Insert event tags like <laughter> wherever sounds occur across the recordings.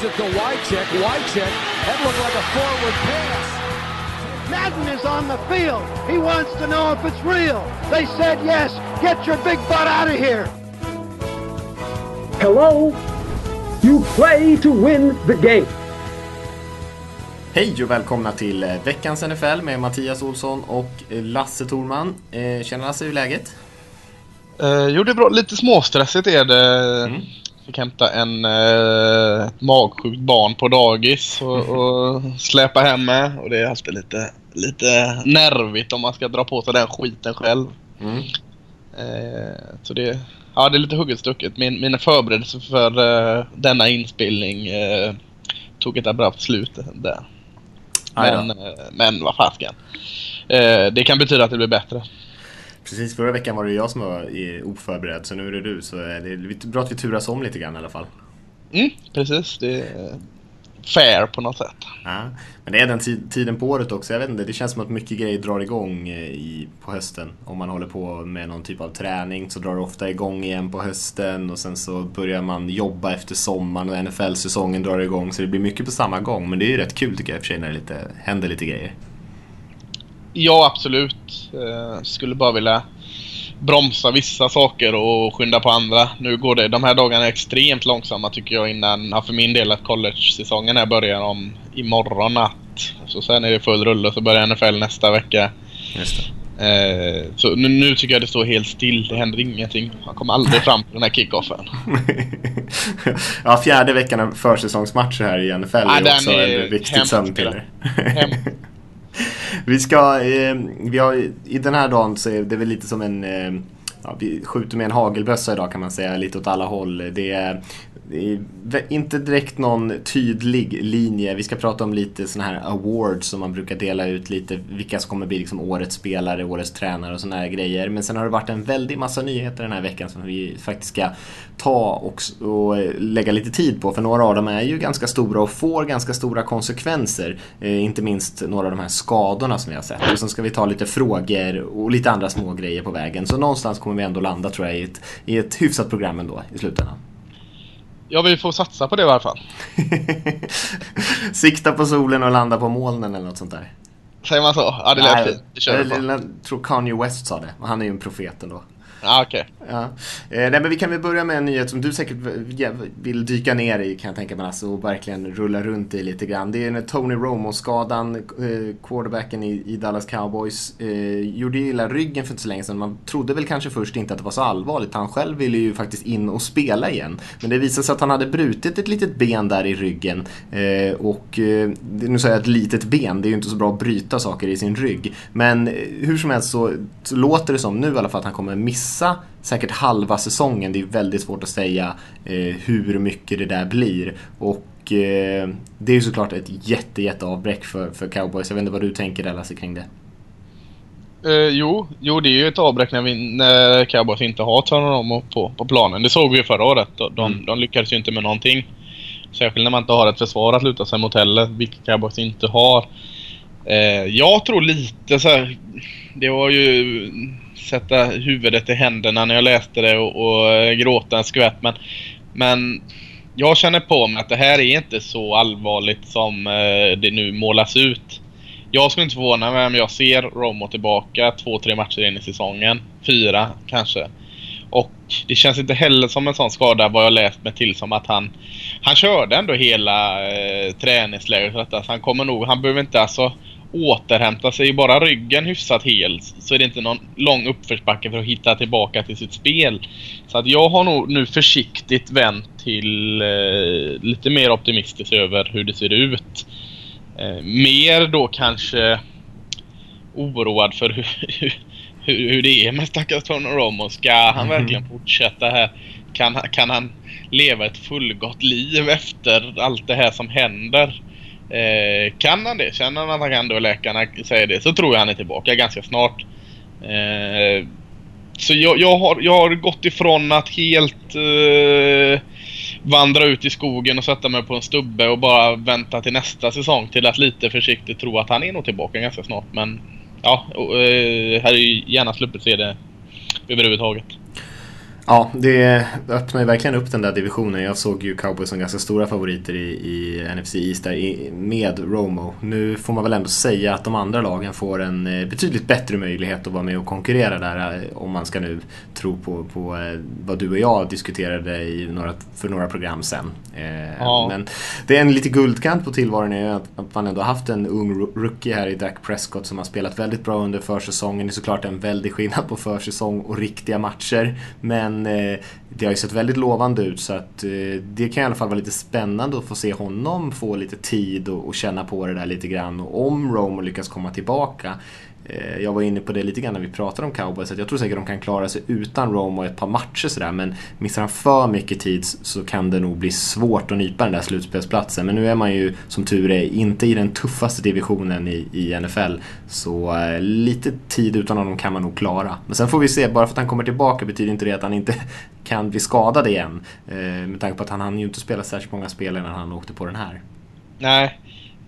Gives it to Wycheck. Wycheck. That looked like a forward pass. Madden is on the field. He wants to know if it's real. They said yes. Get your big butt out of here. Hello? You play to win the game. Hej och välkomna till eh, veckans NFL med Mattias Olsson och eh, Lasse Thorman. Eh, Tjena Lasse, hur är läget? Eh, jo, det är bra. Lite småstressigt är det. Mm. Fick hämta en, eh, ett magsjukt barn på dagis och, och släpa hem med. Och det är alltid lite, lite nervigt om man ska dra på sig den skiten själv. Mm. Eh, så det, ja, det är lite hugget stucket. Min, mina förberedelser för eh, denna inspelning eh, tog ett abrupt slut där. Men, eh, men vad fasken. Eh, det kan betyda att det blir bättre. Precis, förra veckan var det jag som var oförberedd så nu är det du. Så det är bra att vi turas om lite grann i alla fall. Mm, precis. Det är fair på något sätt. Ja. Men det är den tid- tiden på året också. Jag vet inte, det känns som att mycket grejer drar igång eh, i, på hösten. Om man håller på med någon typ av träning så drar det ofta igång igen på hösten och sen så börjar man jobba efter sommaren och NFL-säsongen drar igång. Så det blir mycket på samma gång. Men det är ju rätt kul tycker jag i och för sig när det lite, händer lite grejer. Ja, absolut. Eh, skulle bara vilja bromsa vissa saker och skynda på andra. Nu går det, de här dagarna är extremt långsamma tycker jag innan, ja, för min del att college-säsongen här börjar om imorgon natt. Så sen är det full rulle så börjar NFL nästa vecka. Eh, så nu, nu tycker jag det står helt still. Det händer ingenting. Man kommer aldrig fram till den här kickoffen. <laughs> ja, fjärde veckan av försäsongsmatcher här i NFL Ja, är också är en hemskt sömnpiller. Vi ska, eh, vi har, i den här dagen så är det väl lite som en, eh, ja, vi skjuter med en hagelbössa idag kan man säga, lite åt alla håll. Det är, det är inte direkt någon tydlig linje. Vi ska prata om lite sådana här awards som man brukar dela ut lite, vilka som kommer bli liksom årets spelare, årets tränare och sådana här grejer. Men sen har det varit en väldig massa nyheter den här veckan som vi faktiskt ska ta och, och eh, lägga lite tid på. För några av dem är ju ganska stora och får ganska stora konsekvenser. Eh, inte minst några av de här skadorna som vi har sett. Och sen ska vi ta lite frågor och lite andra små grejer på vägen. Så någonstans kommer vi ändå landa tror jag i ett, i ett hyfsat program ändå i slutändan. Ja, vi får satsa på det i alla fall. <laughs> Sikta på solen och landa på molnen eller något sånt där. Säger man så? Ja, det lät Nej, fint. Det kör vi jag, jag tror Kanye West sa det. och Han är ju en profet ändå. Ja, okej. Ja. Eh, nej, men vi kan väl börja med en nyhet som du säkert vill dyka ner i kan jag tänka mig alltså, och verkligen rulla runt i lite grann. Det är när Tony Romo-skadan, eh, quarterbacken i, i Dallas Cowboys, eh, gjorde illa ryggen för inte så länge sedan. Man trodde väl kanske först inte att det var så allvarligt. Han själv ville ju faktiskt in och spela igen. Men det visade sig att han hade brutit ett litet ben där i ryggen. Eh, och eh, nu säger jag ett litet ben, det är ju inte så bra att bryta saker i sin rygg. Men eh, hur som helst så, så låter det som nu i alla fall att han kommer missa säkert halva säsongen. Det är väldigt svårt att säga eh, hur mycket det där blir. Och eh, det är ju såklart ett jätte, jätte avbräck för, för cowboys. Jag vet inte vad du tänker där Lasse kring det. Eh, jo, jo, det är ju ett avbräck när, vi, när Cowboys inte har Tony Romo på, på planen. Det såg vi ju förra året. De, de, Mm. de lyckades ju inte med någonting. Särskilt när man inte har ett försvar att luta sig mot heller, vilket Cowboys inte har. Eh, jag tror lite så här, Det var ju sätta huvudet i händerna när jag läste det och, och eh, gråta en skvätt. Men, men jag känner på mig att det här är inte så allvarligt som eh, det nu målas ut. Jag skulle inte förvåna mig om jag ser Romo tillbaka två, tre matcher in i säsongen. Fyra kanske. Och det känns inte heller som en sån skada vad jag läst mig till som att han... Han körde ändå hela eh, träningsläget. han kommer nog... Han behöver inte alltså återhämta sig. Bara ryggen hyfsat hel så är det inte någon lång uppförsbacke för att hitta tillbaka till sitt spel. Så att jag har nog nu försiktigt vänt till eh, lite mer optimistisk över hur det ser ut. Eh, mer då kanske oroad för hur, <laughs> hur, hur det är med stackars Tony Romo. Ska han Mhm. verkligen fortsätta här? Kan, kan han leva ett fullgott liv efter allt det här som händer? Eh, kan han det? Känner han att han kan det och läkarna säger det så tror jag han är tillbaka ganska snart. Eh, så jag, jag, har, jag har gått ifrån att helt eh, vandra ut i skogen och sätta mig på en stubbe och bara vänta till nästa säsong till att lite försiktigt tro att han är nog tillbaka ganska snart. Men ja, och, eh, här är ju gärna sluppit se det överhuvudtaget. Ja, det öppnar ju verkligen upp den där divisionen. Jag såg ju Cowboys som ganska stora favoriter i, i NFC East där, i, med Romo. Nu får man väl ändå säga att de andra lagen får en eh, betydligt bättre möjlighet att vara med och konkurrera där eh, om man ska nu tro på, på eh, vad du och jag diskuterade i några, för några program sen. Ja. Men det är en lite guldkant på tillvaron är att, att man ändå haft en ung rookie här i Dak Prescott som har spelat väldigt bra under försäsongen. Det är såklart en väldig skillnad på försäsong och riktiga matcher. Men Eh, det har ju sett väldigt lovande ut så att eh, det kan i alla fall vara lite spännande att få se honom få lite tid och, och känna på det där lite grann. Och om Romo lyckas komma tillbaka Eh, jag var inne på det lite grann när vi pratade om cowboys, att jag tror säkert de kan klara sig utan Romo ett par matcher sådär, men missar han för mycket tid så kan det nog bli svårt att nypa den där slutspelsplatsen. Men nu är man ju, som tur är, inte i den tuffaste divisionen i, i NFL, så eh, lite tid utan honom kan man nog klara. Men sen får vi se, bara för att han kommer tillbaka betyder inte det att han inte <laughs> kan bli skadad igen. Eh, med tanke på att han hann ju inte spela särskilt många spel innan han åkte på den här. Nej,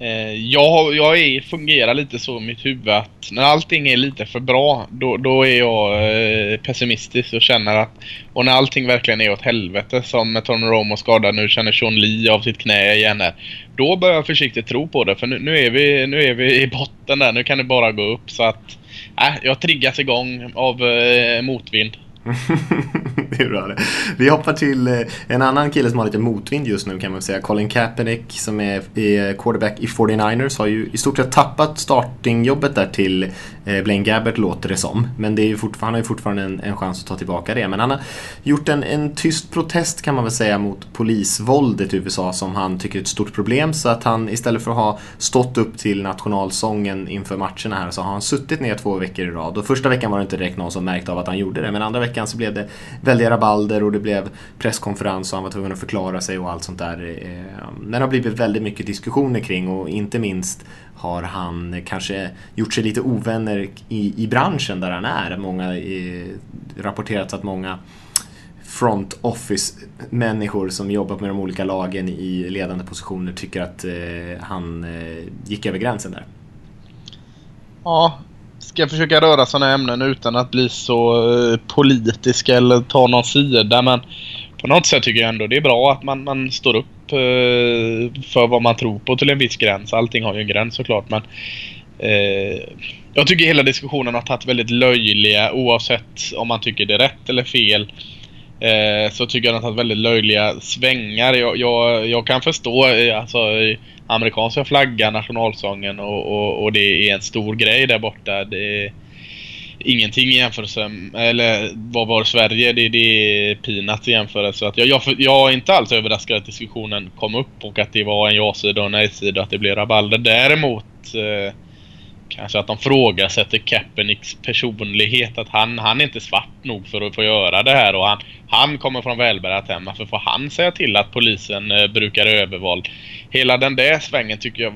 Eh, jag, jag är, fungerar lite så i mitt huvud att när allting är lite för bra då, då är jag eh, pessimistisk och känner att och när allting verkligen är åt helvete som med Tom Romo skadad nu känner Sean Lee av sitt knä igen här. Då börjar jag försiktigt tro på det för nu, nu, är vi, nu är vi i botten där. Nu kan det bara gå upp så att äh, jag triggas igång av eh, motvind. <laughs> <laughs> det är bra det. Vi hoppar till eh, en annan kille som har lite motvind just nu kan man säga. Colin Kaepernick som är quarterback i 49ers har ju i stort sett tappat startingjobbet där till Eh, Blaine Gabbert låter det som. Men det är ju han har ju fortfarande en, en, chans att ta tillbaka det. Men han har gjort en, en tyst protest kan man väl säga mot polisvåldet i USA som han tycker är ett stort problem. Så att han istället för att ha stått upp till nationalsången inför matcherna här så har han suttit ner två veckor i rad. Och första veckan var det inte direkt någon som märkte av att han gjorde det. Men andra veckan så blev det väldiga rabalder och det blev presskonferens och han var tvungen att förklara sig och allt sånt där. Eh, men det har blivit väldigt mycket diskussioner kring och inte minst har han kanske gjort sig lite ovänner i, i branschen där han är. Många eh, rapporterat att många front office-människor som jobbat med de olika lagen i ledande positioner tycker att eh, han eh, gick över gränsen där. Ja, ska försöka röra sådana ämnen utan att bli så eh, politisk eller ta någon sida. Men på något sätt tycker jag ändå det är bra att man, man står upp Eh, för vad man tror på till en viss gräns. Allting har ju en gräns såklart men eh, jag tycker hela diskussionen har tagit väldigt löjliga oavsett om man tycker det är rätt eller fel. Eh, så tycker jag den har tagit väldigt löjliga svängar. Jag, jag, jag kan förstå eh, alltså, amerikanska flaggan, nationalsången och, och, och, det är en stor grej där borta. Det är ingenting i jämförelse eller vad var Sverige? Det, det är peanuts i jämförelse. Att jag, jag, jag är inte alls överraskad att diskussionen kom upp och att det var en ja-sida och en nej-sida och att det blev rabalder. Däremot eh, kanske att de frågasätter Kaepernicks personlighet. Att han, han är inte svart nog för att få göra det här och han, han kommer från välbärgat hem. Varför får han säga till att polisen eh, brukar övervåld? Hela den där svängen tycker jag...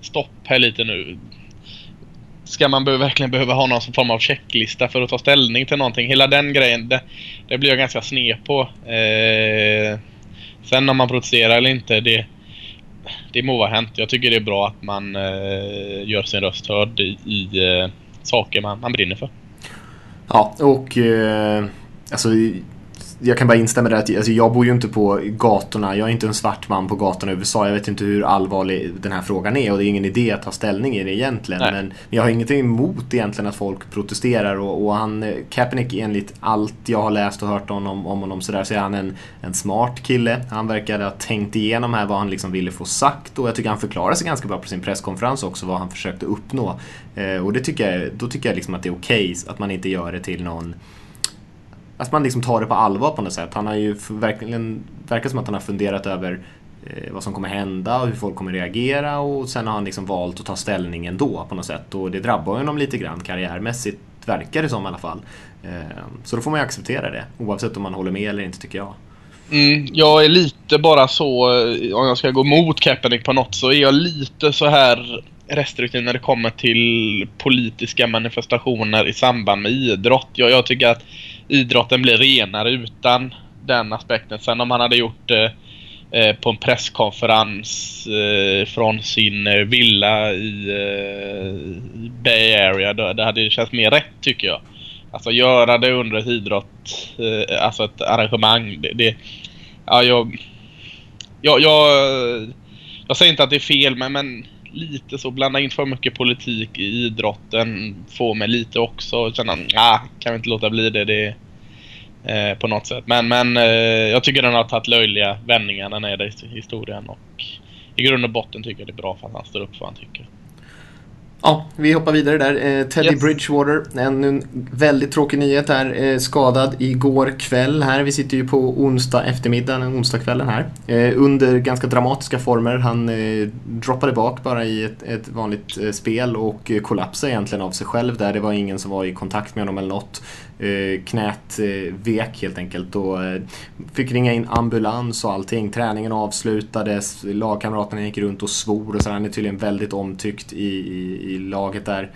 Stopp här lite nu. Ska man be verkligen behöva ha någon form av checklista för att ta ställning till någonting? Hela den grejen, det, det blir jag ganska sned på. Eh, sen om man protesterar eller inte, det det må vara hänt. Jag tycker det är bra att man eh, gör sin röst hörd i, i eh, saker man, man brinner för. Ja, och eh, alltså jag kan bara instämma där att alltså, jag bor ju inte på gatorna. Jag är inte en svart man på gatorna i USA. Jag vet inte hur allvarlig den här frågan är och det är ingen idé att ta ställning i det egentligen. Nej. Men jag har ingenting emot egentligen att folk protesterar och, och han, Kaepernick enligt allt jag har läst och hört honom, om honom sådär så är han en, en smart kille. Han verkar ha tänkt igenom här vad han liksom ville få sagt och jag tycker han förklarar sig ganska bra på sin presskonferens också vad han försökte uppnå. Eh, och det tycker jag, då tycker jag liksom att det är okej okay, att man inte gör det till någon att man liksom tar det på allvar på något sätt. Han har ju verkligen, verkar som att han har funderat över eh, vad som kommer hända och hur folk kommer reagera och sen har han liksom valt att ta ställning ändå på något sätt och det drabbar honom lite grann karriärmässigt verkar det som i alla fall. Eh, så då får man ju acceptera det oavsett om man håller med eller inte tycker jag. Mm, jag är lite bara så, eh, om jag ska gå mot Kaepernick på något så är jag lite så här restriktiv när det kommer till politiska manifestationer i samband med idrott. Jag, jag tycker att idrotten blir renare utan den aspekten. Sen om han hade gjort det eh, på en presskonferens eh, från sin eh, villa eh, i, Bay Area. Det hade känts mer rätt tycker jag. Alltså göra det under ett idrott, alltså ett arrangemang. Det, det, ja, jag, jag, jag, jag säger inte att det är fel, men, men lite så blanda in för mycket politik i idrotten får mig lite också att känna, ah, kan vi inte låta bli det. det eh, på något sätt. Men, men eh, jag tycker den har tagit löjliga vändningar den det i historien och i grund och botten tycker jag det är bra för att han står upp för vad han tycker. Ja, vi hoppar vidare där. Eh, Teddy Yes. Bridgewater, en, en väldigt tråkig nyhet här. Eh, skadad igår kväll här. Vi sitter ju på onsdag eftermiddag, onsdagskvällen här. Eh, under ganska dramatiska former. Han droppade bak bara i ett, ett vanligt spel och kollapsade egentligen av sig själv där. Det var ingen som var i kontakt med honom eller något. Eh, knät eh, vek helt enkelt och eh, fick ringa in ambulans och allting. Träningen avslutades, lagkamraterna gick runt och svor och så. Han är tydligen väldigt omtyckt i, i, i laget där.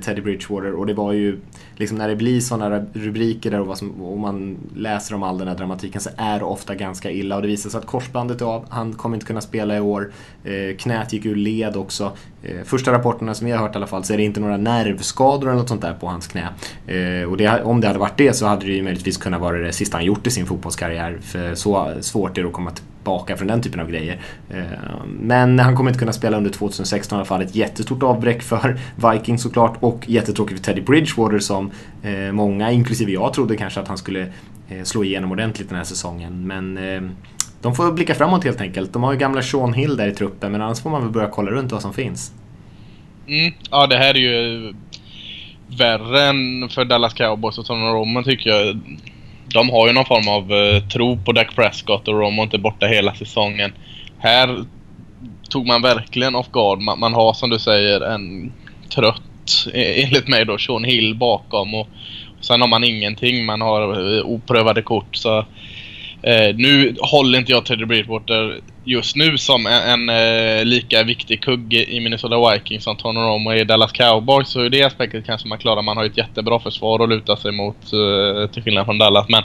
Teddy Bridgewater och det var ju liksom när det blir sådana rubriker där och, vad som, och man läser om all den här dramatiken så är det ofta ganska illa och det visar sig att korsbandet är av, han kommer inte kunna spela i år. Eh, knät gick ur led också. Eh, första rapporterna som vi har hört i alla fall så är det inte några nervskador eller något sånt där på hans knä. Eh, och det, om det hade varit det så hade det ju möjligtvis kunnat vara det sista han gjort i sin fotbollskarriär. För så svårt är det att komma tillbaka från den typen av grejer. Eh, men han kommer inte kunna spela under 2016 i alla fall. Ett jättestort avbräck för Vikings såklart och jättetråkigt för Teddy Bridgewater som eh, många, inklusive jag, trodde kanske att han skulle eh, slå igenom ordentligt den här säsongen. Men eh, de får blicka framåt helt enkelt. De har ju gamla Sean Hill där i truppen men annars får man väl börja kolla runt vad som finns. Mm. Ja, det här är ju värre än för Dallas Cowboys och Tony Romo tycker jag. De har ju någon form av eh, tro på Dak Prescott och Romo inte borta hela säsongen. Här tog man verkligen off guard. Man, man har som du säger en trött, <laughs> enligt mig då, Sean Hill bakom och, och sen har man ingenting. Man har eh, oprövade kort så Eh, nu håller inte jag Teddy Bridgewater just nu som en, en eh, lika viktig kugge i Minnesota Vikings som Tony Romo är i Dallas Cowboys. Så ur det aspektet kanske man klarar. Man har ju ett jättebra försvar att luta sig mot eh, till skillnad från Dallas. Men,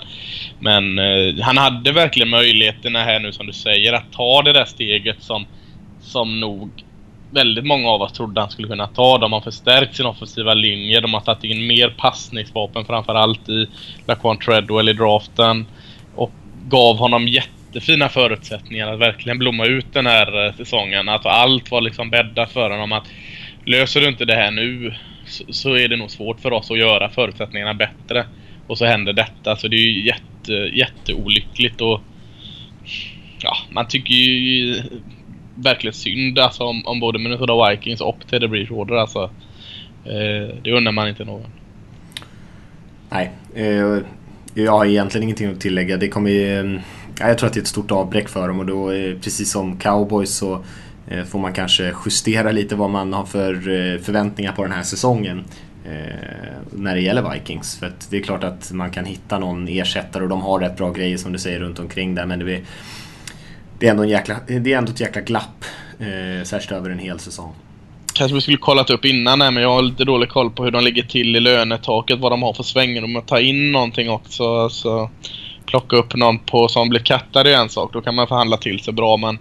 men eh, han hade verkligen möjligheterna här nu som du säger att ta det där steget som, som nog väldigt många av oss trodde han skulle kunna ta. De har förstärkt sin offensiva linje. De har tagit in mer passningsvapen framförallt i Laquan Treadwell i draften. Och gav honom jättefina förutsättningar att verkligen blomma ut den här eh, säsongen. Att allt var liksom bäddat för honom. Att löser du inte det här nu så är det nog svårt för oss att göra förutsättningarna bättre. Och så händer detta. Så det är ju jätte, jätteolyckligt och ja, man tycker ju verkligen synd alltså, om, om både Minnesota Vikings och Teddy Bridgewater. Alltså, eh, det undrar man inte någon. Nej, eh, jag har egentligen ingenting att tillägga. Det kommer ju, eh, jag tror att det är ett stort avbräck för dem och då eh, precis som cowboys så eh, får man kanske justera lite vad man har för eh, förväntningar på den här säsongen. Eh, när det gäller Vikings. För att det är klart att man kan hitta någon ersättare och de har rätt bra grejer som du säger runt omkring där men det blir det är, ändå, en jäkla, det är ändå ett jäkla glapp. Eh, särskilt över en hel säsong. Kanske vi skulle kollat upp innan här, men jag har lite dålig koll på hur de ligger till i lönetaket, vad de har för svängrum att ta in någonting också. alltså... plocka upp någon på som blir kattad är en sak, då kan man förhandla till sig bra. Men,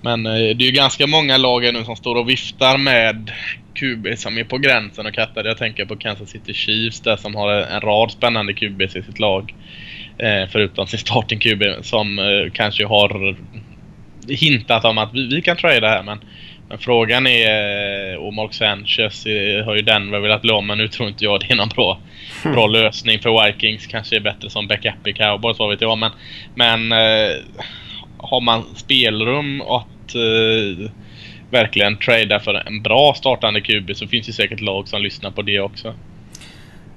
men eh, det är ju ganska många lag här nu som står och viftar med QB som är på gränsen och kattade. Jag tänker på Kansas City Chiefs där som har en rad spännande QBs i sitt lag. Eh, förutom sin starting QB som eh, kanske har hintat om att vi, vi kan trada här men men frågan är, och Mark Sanchez eh, har ju Denver velat om, men nu tror inte jag det är någon bra, bra lösning för Vikings. Kanske är bättre som backup i Cowboys, vad vet jag. Men, men eh, har man spelrum att eh, verkligen trada för en bra startande QB så finns det säkert lag som lyssnar på det också.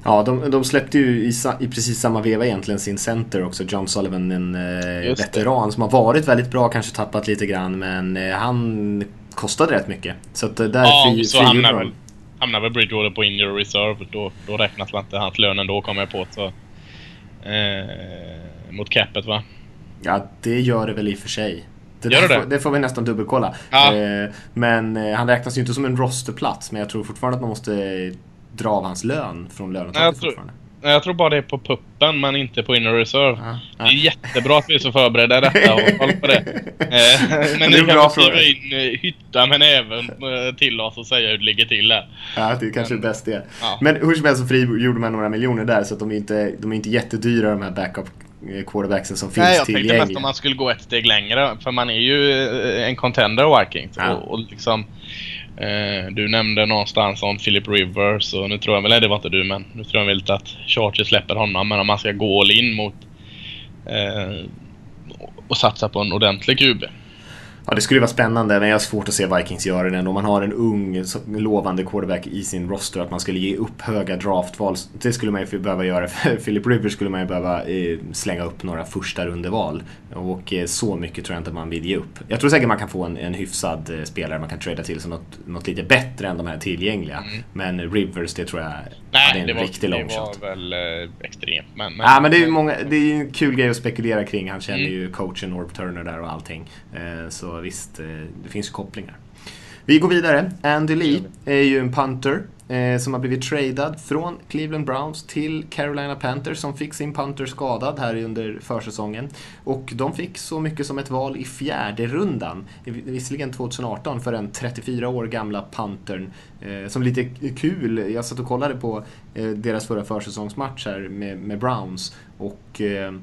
Ja, de, de släppte ju i, i precis samma veva egentligen sin center också, John Sullivan, en eh, veteran som har varit väldigt bra, kanske tappat lite grann, men eh, han kostade rätt mycket. Så att eh, där Ja, fri, så hamnar hamnar väl Bridgewater på injury reserve. Då, då räknas väl inte hans lön ändå, kommer jag på. Så, eh, mot capet va? Ja, det gör det väl i och för sig. Det det? Får, det får vi nästan dubbelkolla. Ja. Eh, men eh, han räknas ju inte som en rosterplats, men jag tror fortfarande att man måste dra av hans lön från lönetaket Nej, jag tror- fortfarande. Bara det är på puppen men inte på inner reserve. Ja, Det är jättebra att vi är så förberedda i detta och koll på det. <laughs> Eh, Men Det ni kan skriva in eh, hytta med näven eh, till oss och säga hur det ligger till där. Ja, det är kanske är bäst det. Ja. Men hur som helst så frigjorde man några miljoner där så att de är inte, de är inte jättedyra de här backup quarterbacksen som finns Nej, jag tänkte mest tillgängliga. om man skulle gå ett steg längre. För man är ju en contender Vikings. Ja. Och, och liksom, eh, du nämnde någonstans om Philip Rivers och nu tror jag väl, nej det var inte du men nu tror jag väl inte att Chargers släpper honom. Men om man ska gå all in mot eh, och satsa på en ordentlig QB. Ja, det skulle vara spännande, men jag har svårt att se Vikings göra det ändå. Man har en ung, lovande quarterback i sin roster, att man skulle ge upp höga draftval. Det skulle man ju behöva göra. <laughs> För Philip Rivers skulle man ju behöva eh, slänga upp några första rundeval. Och eh, så mycket tror jag inte man vill ge upp. Jag tror säkert man kan få en, en hyfsad eh, spelare man kan trada till som något, något lite bättre än de här tillgängliga. Men Rivers, det tror jag ja, det är Nej, en det var, riktig det long shot. var väl eh, extremt. Men, men, Ja men det är många, det är en kul grej att spekulera kring. Han känner Mm. ju coachen Orb Turner där och allting. Eh, Så visst, eh, det finns ju kopplingar. Vi går vidare. Andy Lee är ju en punter eh, som har blivit tradad från Cleveland Browns till Carolina Panthers som fick sin punter skadad här under försäsongen. Och de fick så mycket som ett val i fjärde rundan. Visserligen 2018 för den 34 år gamla puntern. Eh, som lite kul, jag satt och kollade på eh, deras förra försäsongsmatch här med, med Browns. Och eh,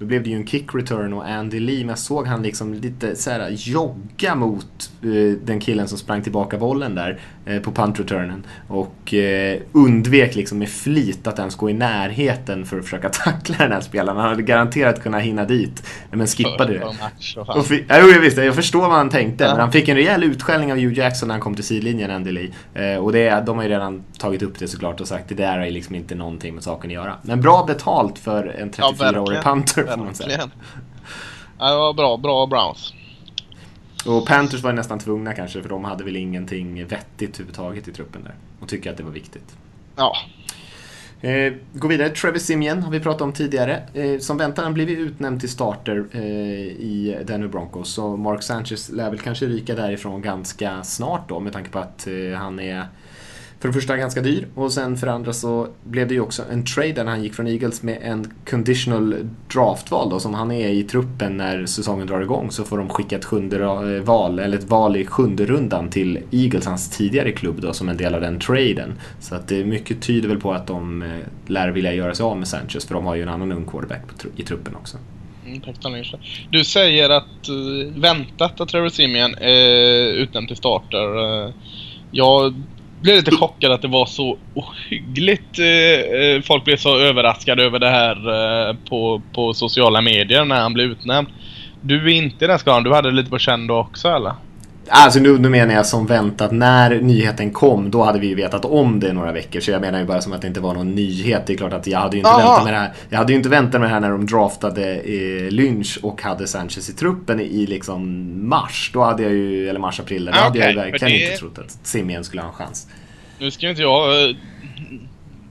då blev det ju en kick return och Andy Lee, men jag såg han liksom lite så här jogga mot eh, den killen som sprang tillbaka bollen där eh, på punt returnen. Och eh, undvek liksom med flit att ens gå i närheten för att försöka <laughs> tackla den här spelaren. Han hade garanterat kunnat hinna dit, men skippade det. Och fi- ja, jo, jag visste, jag förstår vad han tänkte. Ja. Men han fick en rejäl utskällning av Hugh Jackson när han kom till sidlinjen, Andy Lee. Eh, och det, de har ju redan tagit upp det såklart och sagt det där är liksom inte någonting med saken att göra. Men bra betalt för en Ja, 34-årig verkligen. punter. Verkligen. Ja, det var bra, bra Browns. Och Panthers var nästan tvungna kanske för de hade väl ingenting vettigt överhuvudtaget i truppen där. Och tycker att det var viktigt. Ja, Eh, gå vidare, Trevor Simeon har vi pratat om tidigare. Eh, som väntan han blivit utnämnd till starter eh, i Denver Broncos. Så Mark Sanchez lär väl kanske ryka därifrån ganska snart då med tanke på att eh, han är för det första ganska dyr och sen för det andra så blev det ju också en trade där han gick från Eagles med en conditional draftval då som han är i truppen när säsongen drar igång så får de skicka ett sjunde eh, val, eller ett val i sjunde rundan till Eagles, hans tidigare klubb då som en del av den traden. Så att det mycket tyder väl på att de eh, lär vilja göra sig av med Sanchez för de har ju en annan ung quarterback på i truppen också. Mm, tack Du säger att väntat att Trevor Simeon är utnämnd till starter. Jag blev lite chockad att det var så ohyggligt. Eh, eh, folk blev så överraskade över det här eh, på, på sociala medier när han blev utnämnd. Du är inte i den skalan. Du hade det lite på känn då också eller? Alltså nu, nu menar jag som väntat, när nyheten kom då hade vi ju vetat om det några veckor. Så jag menar ju bara som att det inte var någon nyhet. Det är klart att jag hade ju inte, Aha. väntat med det här, jag hade ju inte väntat med det här när de draftade eh, Lynch och hade Sanchez i truppen i, i liksom mars. Då hade jag ju, eller mars-april, då Ah, hade jag ju verkligen det- inte trott att Simeon skulle ha en chans. Nu ska inte jag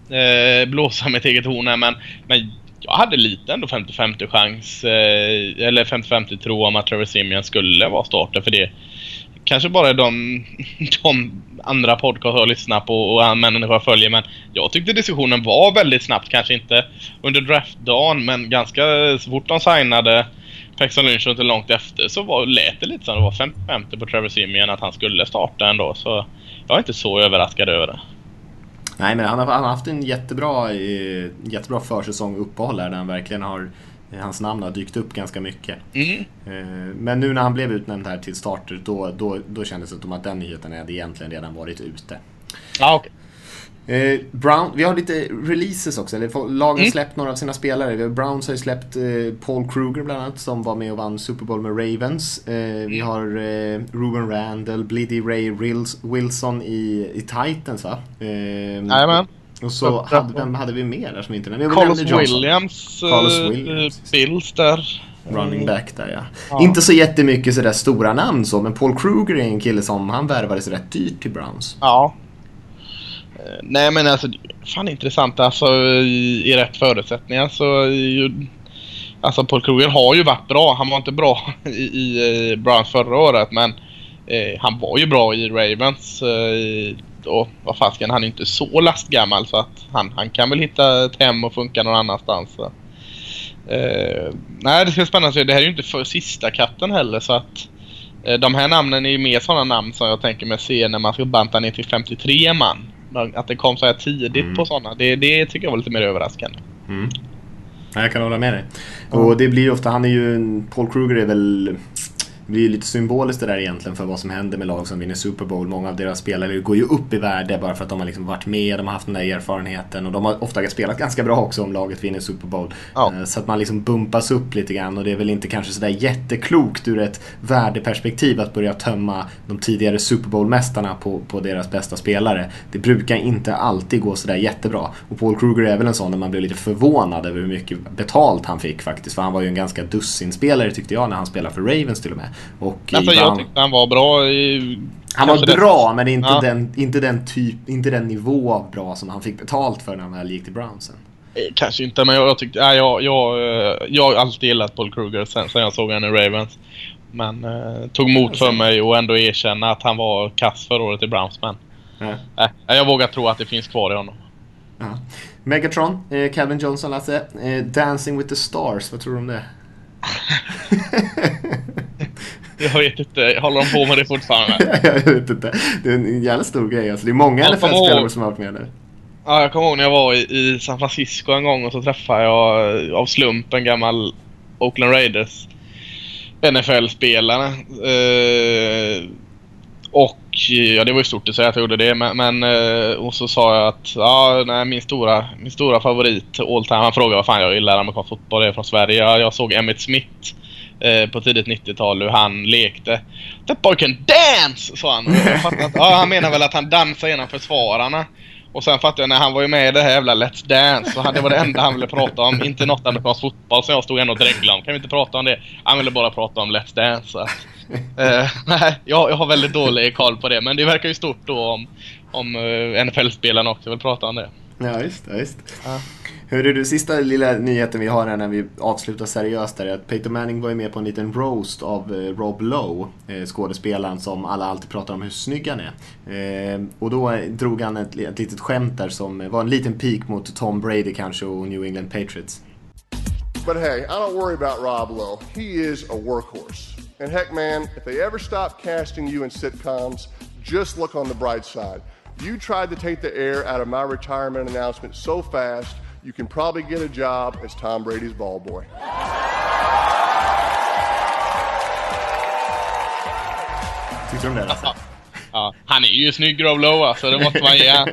eh, blåsa mitt eget horn här men, men jag hade lite ändå 50-50 chans eh, eller 50-50 tro om att Trevor Simeon skulle vara starter för det kanske bara är de, <laughs> de andra podcast jag lyssnar på och människor jag följer men jag tyckte diskussionen var väldigt snabbt, kanske inte under draftdagen men ganska så fort de signade Paxton Lynch och inte långt efter så var, lät det lite som det var 50-50 på Trevor Simeon att han skulle starta ändå så jag är inte så överraskad över det. Nej men han har, han har haft en jättebra, eh, jättebra försäsong och uppehåll här där han verkligen har Hans namn har dykt upp ganska mycket. Mm. Eh, Men nu när han blev utnämnd här till starter då, då, då kändes det som att den nyheten hade egentligen redan varit ute. Ja, okej. Eh, Brown, vi har lite releases också, eller lagen har Mm. släppt några av sina spelare. Vi har- Browns har ju släppt eh, Paul Kruger bland annat som var med och vann Super Bowl med Ravens. Eh, Mm. Vi har Ruben Randall, Bliddy Ray Wilson i, i Titans va? Jajamän. Och så hade, vem hade vi mer där som inte nämnde? Carlos. Williams, Carlos eh, Williams. Bills där. Running back där ja. Ja. Inte så jättemycket sådär stora namn så, men Paul Kruger är en kille som han värvades rätt dyrt till Browns. Ja. Eh, Nej men alltså, fan intressant alltså i, i rätt förutsättningar så är ju, Alltså Paul Kruger har ju varit bra. Han var inte bra <laughs> i, i eh, Browns förra året men eh, han var ju bra i Ravens. Eh, och vad fasken, han är inte så lastgammal så att han, han kan väl hitta ett hem och funka någon annanstans. Så. Eh, nej, det ska spännande Det här är ju inte för sista katten heller så att eh, de här namnen är ju mer sådana namn som jag tänker mig se när man ska banta ner till 53 man. Att det kom så här tidigt Mm. på sådana, det, det tycker jag var lite mer överraskande. Mm. Ja, jag kan hålla med dig. Och det blir ju ofta, han är ju, Paul Kruger är väl det blir ju lite symboliskt det där egentligen för vad som händer med lag som vinner Super Bowl. Många av deras spelare går ju upp i värde bara för att de har liksom varit med, de har haft den där erfarenheten och de har ofta spelat ganska bra också om laget vinner Super Bowl. Ja. Eh, Så att man liksom bumpas upp lite grann och det är väl inte kanske sådär jätteklokt ur ett värdeperspektiv att börja tömma de tidigare Super Bowl-mästarna på, på deras bästa spelare. Det brukar inte alltid gå sådär jättebra. Och Paul Kruger är väl en sån där man blev lite förvånad över hur mycket betalt han fick faktiskt. För han var ju en ganska dussinspelare tyckte jag när han spelade för Ravens till och med. Och Alltså, ibland- jag tyckte han var bra i... han var bra, men det är inte, Ja. den, inte, den typ, inte den nivå av bra som han fick betalt för när han väl gick till Brownsen. Eh, Kanske inte, men jag, jag tyckte... Nej, jag, jag, eh, jag har alltid gillat Paul Kruger sen, sen jag såg honom i Ravens. Men eh, tog emot för mig och ändå erkänna att han var kass förra året i Browns. Men Ja. eh, jag vågar tro att det finns kvar i honom. Ja. Megatron, eh, Calvin Johnson, Lasse. Eh, Dancing with the Stars, vad tror du om det? <laughs> <laughs> Jag vet inte, håller de på med det fortfarande? <laughs> jag vet inte. Det är en jävla stor grej alltså. Det är många NFL-spelare som har varit med där. Ja, jag kommer ihåg när jag var i, i San Francisco en gång och så träffade jag eh, av slump en gammal Oakland Raiders NFL-spelare. Eh, och ja, det var ju stort att säga att jag gjorde det. Men, men eh, och så sa jag att ja, nej, min, stora, min stora favorit all time. Han frågade vad fan jag gillar amerikansk fotboll. Jag är från Sverige. Jag, jag såg Emmitt Smith eh, på tidigt 90-tal hur han lekte. That boy can dance! sa han. Att, ja, han menar väl att han dansar genom försvararna. Och sen fattade jag när han var ju med i det här jävla Let's Dance. Så det var det enda han ville prata om. Inte något amerikansk fotboll som jag stod ändå och dreglade om. Kan vi inte prata om det? Han ville bara prata om Let's Dance. Så. att, Eh, nej, jag, jag har väldigt dålig koll på det. Men det verkar ju stort då om, om eh, NFL-spelarna också vill prata om det. Ja, just ja, just. Ja. Hörru du, sista lilla nyheten vi har här när vi avslutar seriöst där är att Peyton Manning var ju med på en liten roast av eh, Rob Lowe, eh, skådespelaren som alla alltid pratar om hur snygg han är. Eh, och då drog han ett, ett litet skämt där som var en liten pik mot Tom Brady kanske och New England Patriots. But hey, I don't worry about Rob Lowe. He is a workhorse. And heck, man, if they ever stop casting you in sitcoms, just look on the bright side. You tried to take the air out of my retirement announcement so fast, you can probably get a job as Tom Brady's ball boy. Tyckte du om det Lasse? Ja, han är ju snygg Rob Lowe alltså, det måste man ge. <laughs> Jag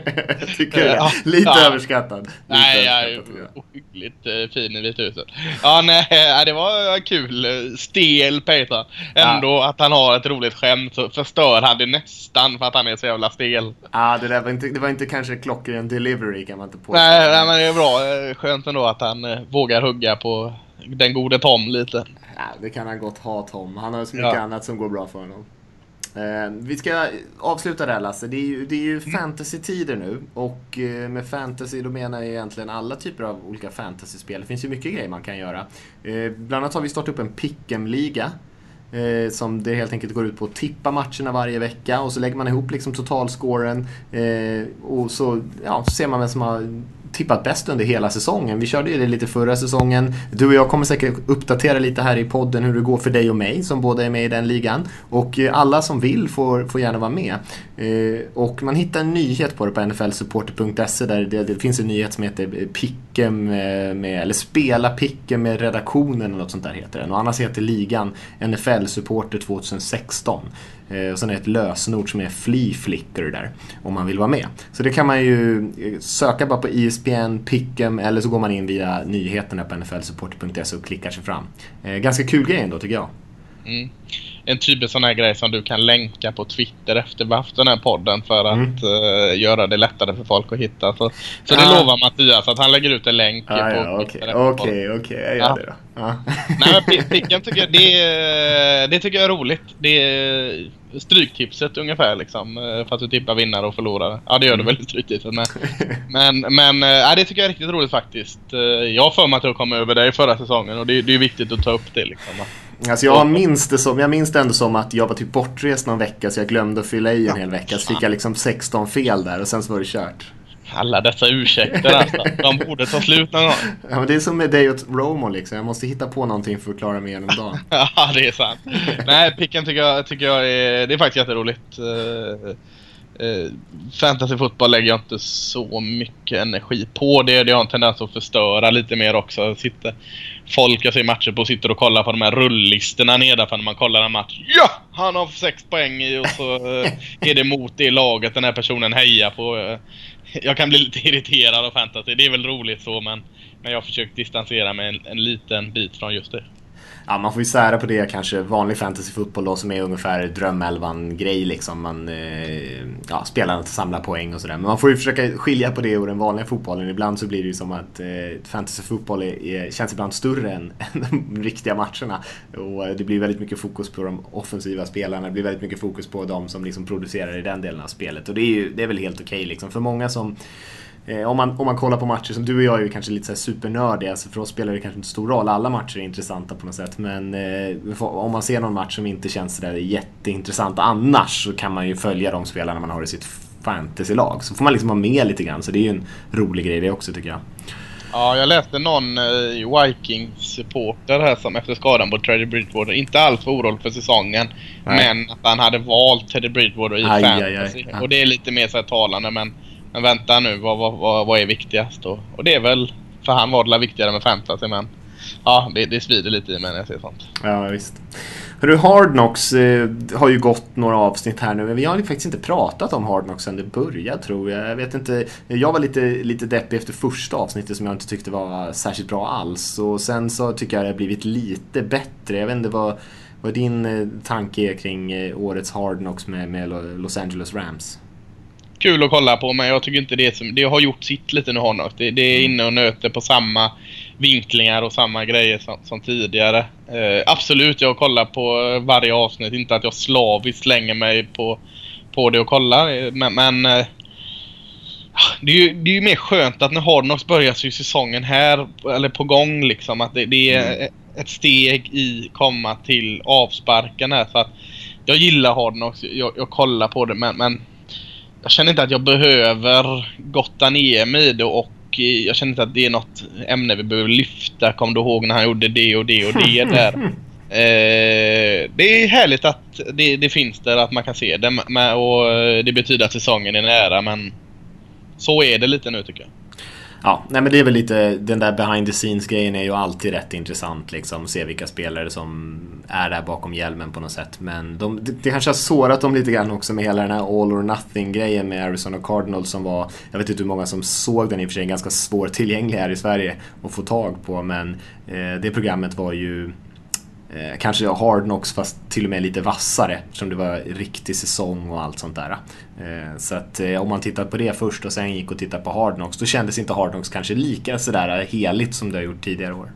tycker det. Ja. Lite Ja. överskattad. Lite Nej, jag överskattad, jag. ohyggligt eh, fin i Vita huset. Ja, nej, ja, det var kul. eh, Stel Peter. Ändå att han har ett roligt skämt så förstör han det nästan för att han är så jävla stel. Ja, det, där var inte, det var inte kanske klockren delivery kan man inte påstå. Nej, nej, men det är bra. Eh, Skönt ändå att han eh, vågar hugga på den gode Tom lite. Ja, det kan han gott ha Tom. Han har så mycket Ja. annat som går bra för honom. Eh, vi ska avsluta där Lasse. Det är ju, det är ju fantasy-tider nu. Och eh, med fantasy då menar jag egentligen alla typer av olika fantasy-spel. Det finns ju mycket grejer man kan göra. Eh, bland annat har vi startat upp en Pick'em-liga. Eh, som det helt enkelt går ut på att tippa matcherna varje vecka och så lägger man ihop liksom totalscoren eh, och så, ja, så ser man vem som har tippat bäst under hela säsongen. Vi körde ju det lite förra säsongen. Du och jag kommer säkert uppdatera lite här i podden hur det går för dig och mig som båda är med i den ligan. Och eh, alla som vill får, får gärna vara med. Eh, och man hittar en nyhet på det på nflsupporter.se där det, det finns en nyhet som heter Pickem, Picken med, med, eller Spela Picken med redaktionen eller något sånt där heter den. Och annars heter ligan NFL Supporter 2016. Eh, och sen är det ett lösenord som är Flea Flicker där om man vill vara med. Så det kan man ju eh, söka bara på ISPN, ESPN, Pick'em eller så går man in via nyheterna på nflsupporter.se och klickar sig fram. Eh, ganska kul grej ändå tycker jag. Mm. En typisk sån här grej som du kan länka på Twitter efter vi haft den här podden för att Mm. eh, göra det lättare för folk att hitta. Så, så det Ah. lovar Mattias att han lägger ut en länk Ah, på ja, Twitter Okej, okej, okej, jag gör det då. Ja. Nej men pi- <laughs> Picken tycker jag, det, är- det tycker jag är roligt. Det stryktipset ungefär liksom. eh, För att du tippar vinnare och förlorare. Ja det gör du väl i stryktipset men... men, men ja, det tycker jag är riktigt roligt faktiskt. Eh, Jag har för mig att jag kom över dig förra säsongen och det, det är viktigt att ta upp det liksom. Alltså jag minns det som, jag minns det ändå som att jag var typ bortrest någon vecka så jag glömde att fylla i en hel vecka. Så fick jag liksom 16 fel där och sen så var det kört. Alla dessa ursäkter alltså. De borde ta slut någon gång. Ja, men det är som med dig och Romo liksom. Jag måste hitta på någonting för att klara mig igenom dagen. <laughs> Ja, det är sant. Nej, picken tycker jag, tycker jag är, det är faktiskt jätteroligt. Uh, uh, Fantasyfotboll lägger jag inte så mycket energi på. Det, det har en tendens att förstöra lite mer också. Sitter, folk jag ser matcher på sitter och kollar på de här rulllistorna nedanför när man kollar en match. Ja! Han har sex poäng i och så uh, är det mot det laget den här personen hejar på. <laughs> Jag kan bli lite irriterad av fantasy. Det är väl roligt så men, men jag har försökt distansera mig en, en liten bit från just det. Ja, man får ju sära på det kanske vanlig fantasyfotboll då som är ungefär drömelvan-grej liksom. Man, eh, ja, spelarna samlar poäng och sådär. Men man får ju försöka skilja på det och den vanliga fotbollen. Ibland så blir det ju som att eh, fantasyfotboll är, är, känns ibland större än, <laughs> än de riktiga matcherna. Och eh, det blir väldigt mycket fokus på de offensiva spelarna. Det blir väldigt mycket fokus på de som liksom producerar i den delen av spelet. Och det är, ju, det är väl helt okej okay, liksom. För många som om, man, om man kollar på matcher som du och jag är ju kanske lite så supernördiga, så för oss spelar det kanske inte stor roll. Alla matcher är intressanta på något sätt. Men eh, om man ser någon match som inte känns sådär jätteintressant annars så kan man ju följa de spelarna man har i sitt fantasylag. Så får man liksom vara med lite grann. Så det är ju en rolig grej det också tycker jag. Ja, jag läste någon eh, Vikings-supporter här som efter skadan på Teddy Bridgewater inte alls var orolig för säsongen. Nej. Men att han hade valt Teddy Bridgewater i aj, fantasy. Aj, aj. Och det är lite mer så talande men men vänta nu, vad, vad, vad är viktigast? Och, och det är väl, för han var det viktigare med fantasy men ja, det, det svider lite i mig när jag ser sånt. Ja, visst. Hörru, Hardnox eh, har ju gått några avsnitt här nu, men vi har faktiskt inte pratat om Hardnox sen det började tror jag. Jag vet inte, jag var lite, lite deppig efter första avsnittet som jag inte tyckte var särskilt bra alls. Och sen så tycker jag det har blivit lite bättre. Jag vet inte vad, vad din eh, tanke är kring eh, årets Hardnox med, med Los Angeles Rams? Kul att kolla på men jag tycker inte det som, det har gjort sitt lite nu Honor. Det, det är inne och nöter på samma vinklingar och samma grejer som, som tidigare. Eh, absolut, jag kollar på varje avsnitt. Inte att jag slaviskt slänger mig på, på det och kollar. Men, men eh, det, är ju, det är ju mer skönt att när Hardnox börjar ju säsongen här, eller på gång liksom. Att det, det är mm. ett steg i komma till avsparken här. Så att jag gillar Hardnox, jag, jag kollar på det men, men jag känner inte att jag behöver gotta ner mig i det och jag känner inte att det är något ämne vi behöver lyfta. Kom du ihåg när han gjorde det och det och det <laughs> där? Eh, det är härligt att det, det, finns där, att man kan se det och det betyder att säsongen är nära men så är det lite nu tycker jag. Ja, nej men det är väl lite den där behind the scenes grejen är ju alltid rätt intressant liksom. Se vilka spelare som är där bakom hjälmen på något sätt. Men de, det, kanske har sårat dem lite grann också med hela den här all or nothing grejen med Arizona Cardinals som var, jag vet inte hur många som såg den i och för sig, ganska svårtillgänglig här i Sverige att få tag på. Men eh, det programmet var ju Eh, kanske Hard Knocks fast till och med lite vassare eftersom det var riktig säsong och allt sånt där. Eh, så att eh, om man tittar på det först och sen gick och tittade på Hard Knocks då kändes inte Hard Knocks kanske lika sådär heligt som det har gjort tidigare år.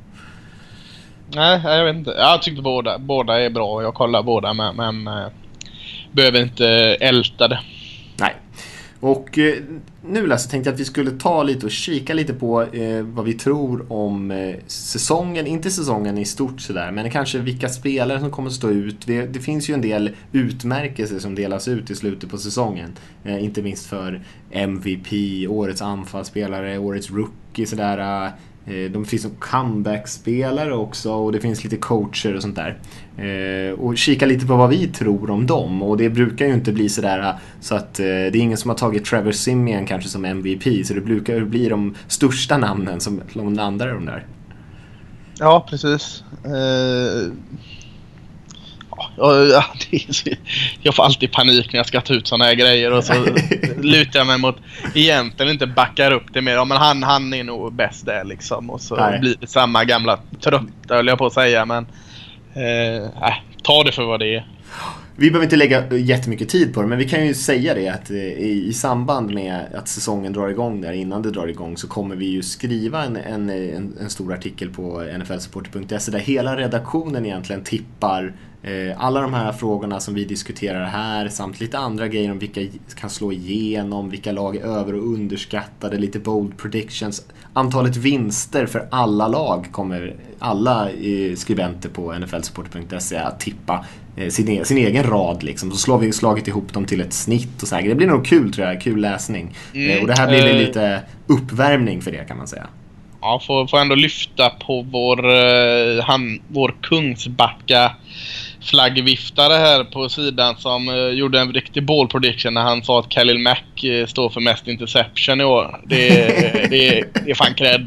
Nej, jag vet inte. Jag tyckte båda, båda är bra. Jag kollar båda men, men äh, behöver inte älta det. Nej. Och eh, nu Lasse tänkte jag att vi skulle ta lite och kika lite på eh, vad vi tror om eh, säsongen, inte säsongen i stort sådär, men kanske vilka spelare som kommer att stå ut. Det, det finns ju en del utmärkelser som delas ut i slutet på säsongen. Eh, inte minst för MVP, årets anfallsspelare, årets rookie sådär. Eh, Eh, de finns som comeback-spelare också och det finns lite coacher och sånt där. Eh, och kika lite på vad vi tror om dem och det brukar ju inte bli sådär så att eh, det är ingen som har tagit Trevor Simeon kanske som MVP så det brukar bli de största namnen som landar i de där. Ja, precis. Uh, ja, <laughs> jag får alltid panik när jag ska ta ut sådana här grejer och så <laughs> lutar jag mig mot egentligen inte backar upp det mer. Ja, men han, han är nog bäst där liksom. Och så Nej. blir det samma gamla trötta höll jag på att säga. Men eh, äh, ta det för vad det är. Vi behöver inte lägga jättemycket tid på det, men vi kan ju säga det att eh, i, i samband med att säsongen drar igång där, innan det drar igång, så kommer vi ju skriva en, en, en, en stor artikel på nflsupporter.se där hela redaktionen egentligen tippar alla de här frågorna som vi diskuterar här samt lite andra grejer om vilka kan slå igenom, vilka lag är över och underskattade, lite bold predictions. Antalet vinster för alla lag kommer alla eh, skribenter på nflsupporter.se att tippa eh, sin, e sin egen rad liksom. Så slår vi slagit ihop dem till ett snitt och så här. Det blir nog kul tror jag, kul läsning. Mm, Eh, och det här blir eh. lite uppvärmning för det kan man säga. Ja, får, får ändå lyfta på vår, eh, han, vår Kungsbacka flaggviftare här på sidan som eh, gjorde en riktig ball prediction när han sa att Khalil Mack eh, står för mest interception i år. Det, är- det, det är fan cred.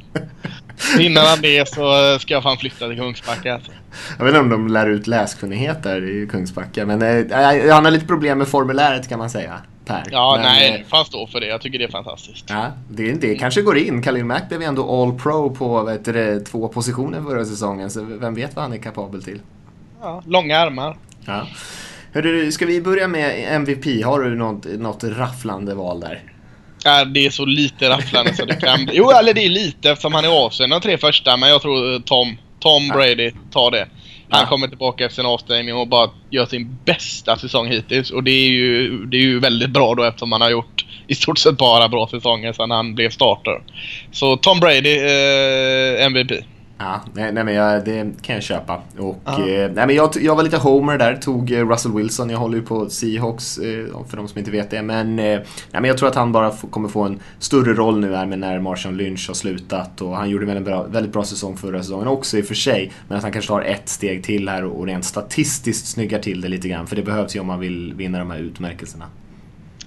Innan han det så ska jag fan flytta till Kungsbacka. Alltså. Jag vet inte om de lär ut läskunnighet där i Kungsbacka, men eh, han har lite problem med formuläret kan man säga. Per. Ja, men, nej, eh, han stå för det. Jag tycker det är fantastiskt. Ja, det, det kanske går in. Khalil Mack blev ändå all pro på heter det, två positioner förra säsongen, så vem vet vad han är kapabel till. Ja, långa armar. Ja. Hörru, ska vi börja med MVP? Har du något, något rafflande val där? Ja, det är så lite rafflande så det kan bli. Jo, eller det är lite eftersom han är avstängd de tre första. Men jag tror eh, Tom, Tom Brady tar det. Han kommer tillbaka efter sin avstängning och bara gör sin bästa säsong hittills. Och det är ju, det är ju väldigt bra då eftersom han har gjort i stort sett bara bra säsonger sedan han blev starter. Så Tom Brady, eh, MVP. Ja, nej, nej men jag, det kan jag köpa. Och, Ja. eh, nej, men jag, jag var lite homer där, tog eh, Russell Wilson. Jag håller ju på Seahawks, eh, för de som inte vet det. Men, eh, nej, men jag tror att han bara kommer få en större roll nu här med när Marshawn Lynch har slutat. Och han gjorde väl en bra, väldigt bra säsong förra säsongen också i och för sig. Men att han kanske tar ett steg till här och, rent statistiskt snyggar till det lite grann. För det behövs ju om man vill vinna de här utmärkelserna.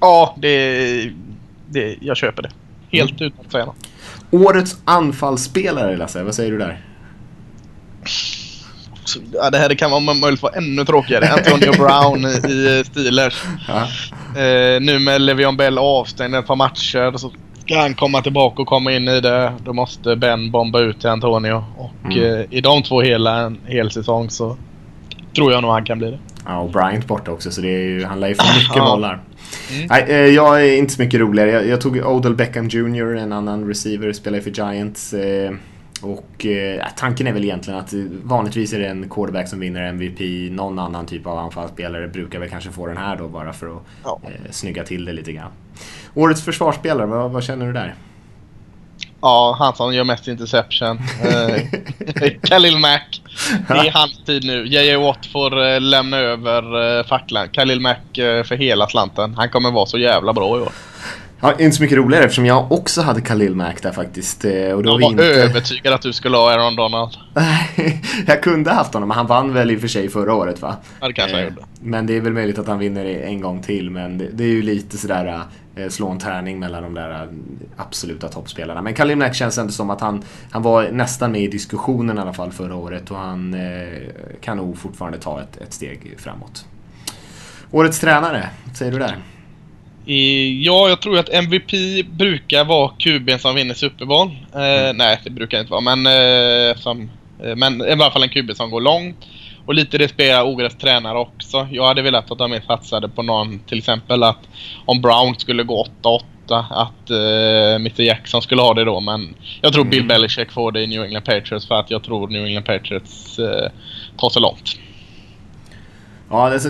Ja, det, det, jag köper det. Helt utan att säga något. Årets anfallsspelare Lasse, vad säger du där? Ja, det här kan vara möjligt vara ännu tråkigare. Antonio <laughs> Brown i, Steelers. Ja. Eh, nu med Le'Veon Bell avstängd ett par matcher så ska han komma tillbaka och komma in i det. Då måste Ben bomba ut till Antonio. Och Mm. eh, i de två hela en hel säsong så tror jag nog han kan bli det. Ja, och Bryant borta också så det är ju, han lär ju få mycket bollar. Nej, eh, jag är inte så mycket roligare. Jag, jag tog Odell Beckham Jr, en annan receiver, spelar för Giants. Eh, och eh, tanken är väl egentligen att vanligtvis är det en quarterback som vinner MVP. Någon annan typ av anfallsspelare brukar väl kanske få den här då bara för att Ja. eh, snygga till det lite grann. Årets försvarsspelare, vad, vad känner du där? Ja, han som gör mest interception. Eh, <laughs> Khalil Mack. Det är hans tid nu. JJ Watt får eh, lämna över eh, facklan. Khalil Mack för hela slanten. Han kommer vara så jävla bra i år. Ja, inte så mycket roligare eftersom jag också hade Khalil Mack där faktiskt. Och då Jag var inte... övertygad att du skulle ha Aaron Donald. <laughs> Jag kunde haft honom, men han vann väl i och för sig förra året va? Ja, det kanske han gjorde. Men det är väl möjligt att han vinner en gång till, men det, är ju lite sådär slå en tärning mellan de där eh, absoluta toppspelarna. Men Khalil Mack känns ändå som att han, han var nästan med i diskussionen i alla fall förra året och han eh, kan nog fortfarande ta ett, ett steg framåt. Årets tränare, vad säger du där? Ja, jag tror att MVP brukar vara QB'n som vinner Super Bowl. Eh, Nej, det brukar inte vara, men, eh, som, eh, men i alla fall en QB som går långt. Och lite det spelar Ogres tränare också. Jag hade velat att de mer satsade på någon, till exempel att om Brown skulle gå 8-8, att eh, Mr Jackson skulle ha det då. Men jag tror Bill Belichick får det i New England Patriots för att jag tror New England Patriots eh, tar sig långt. Ja, alltså,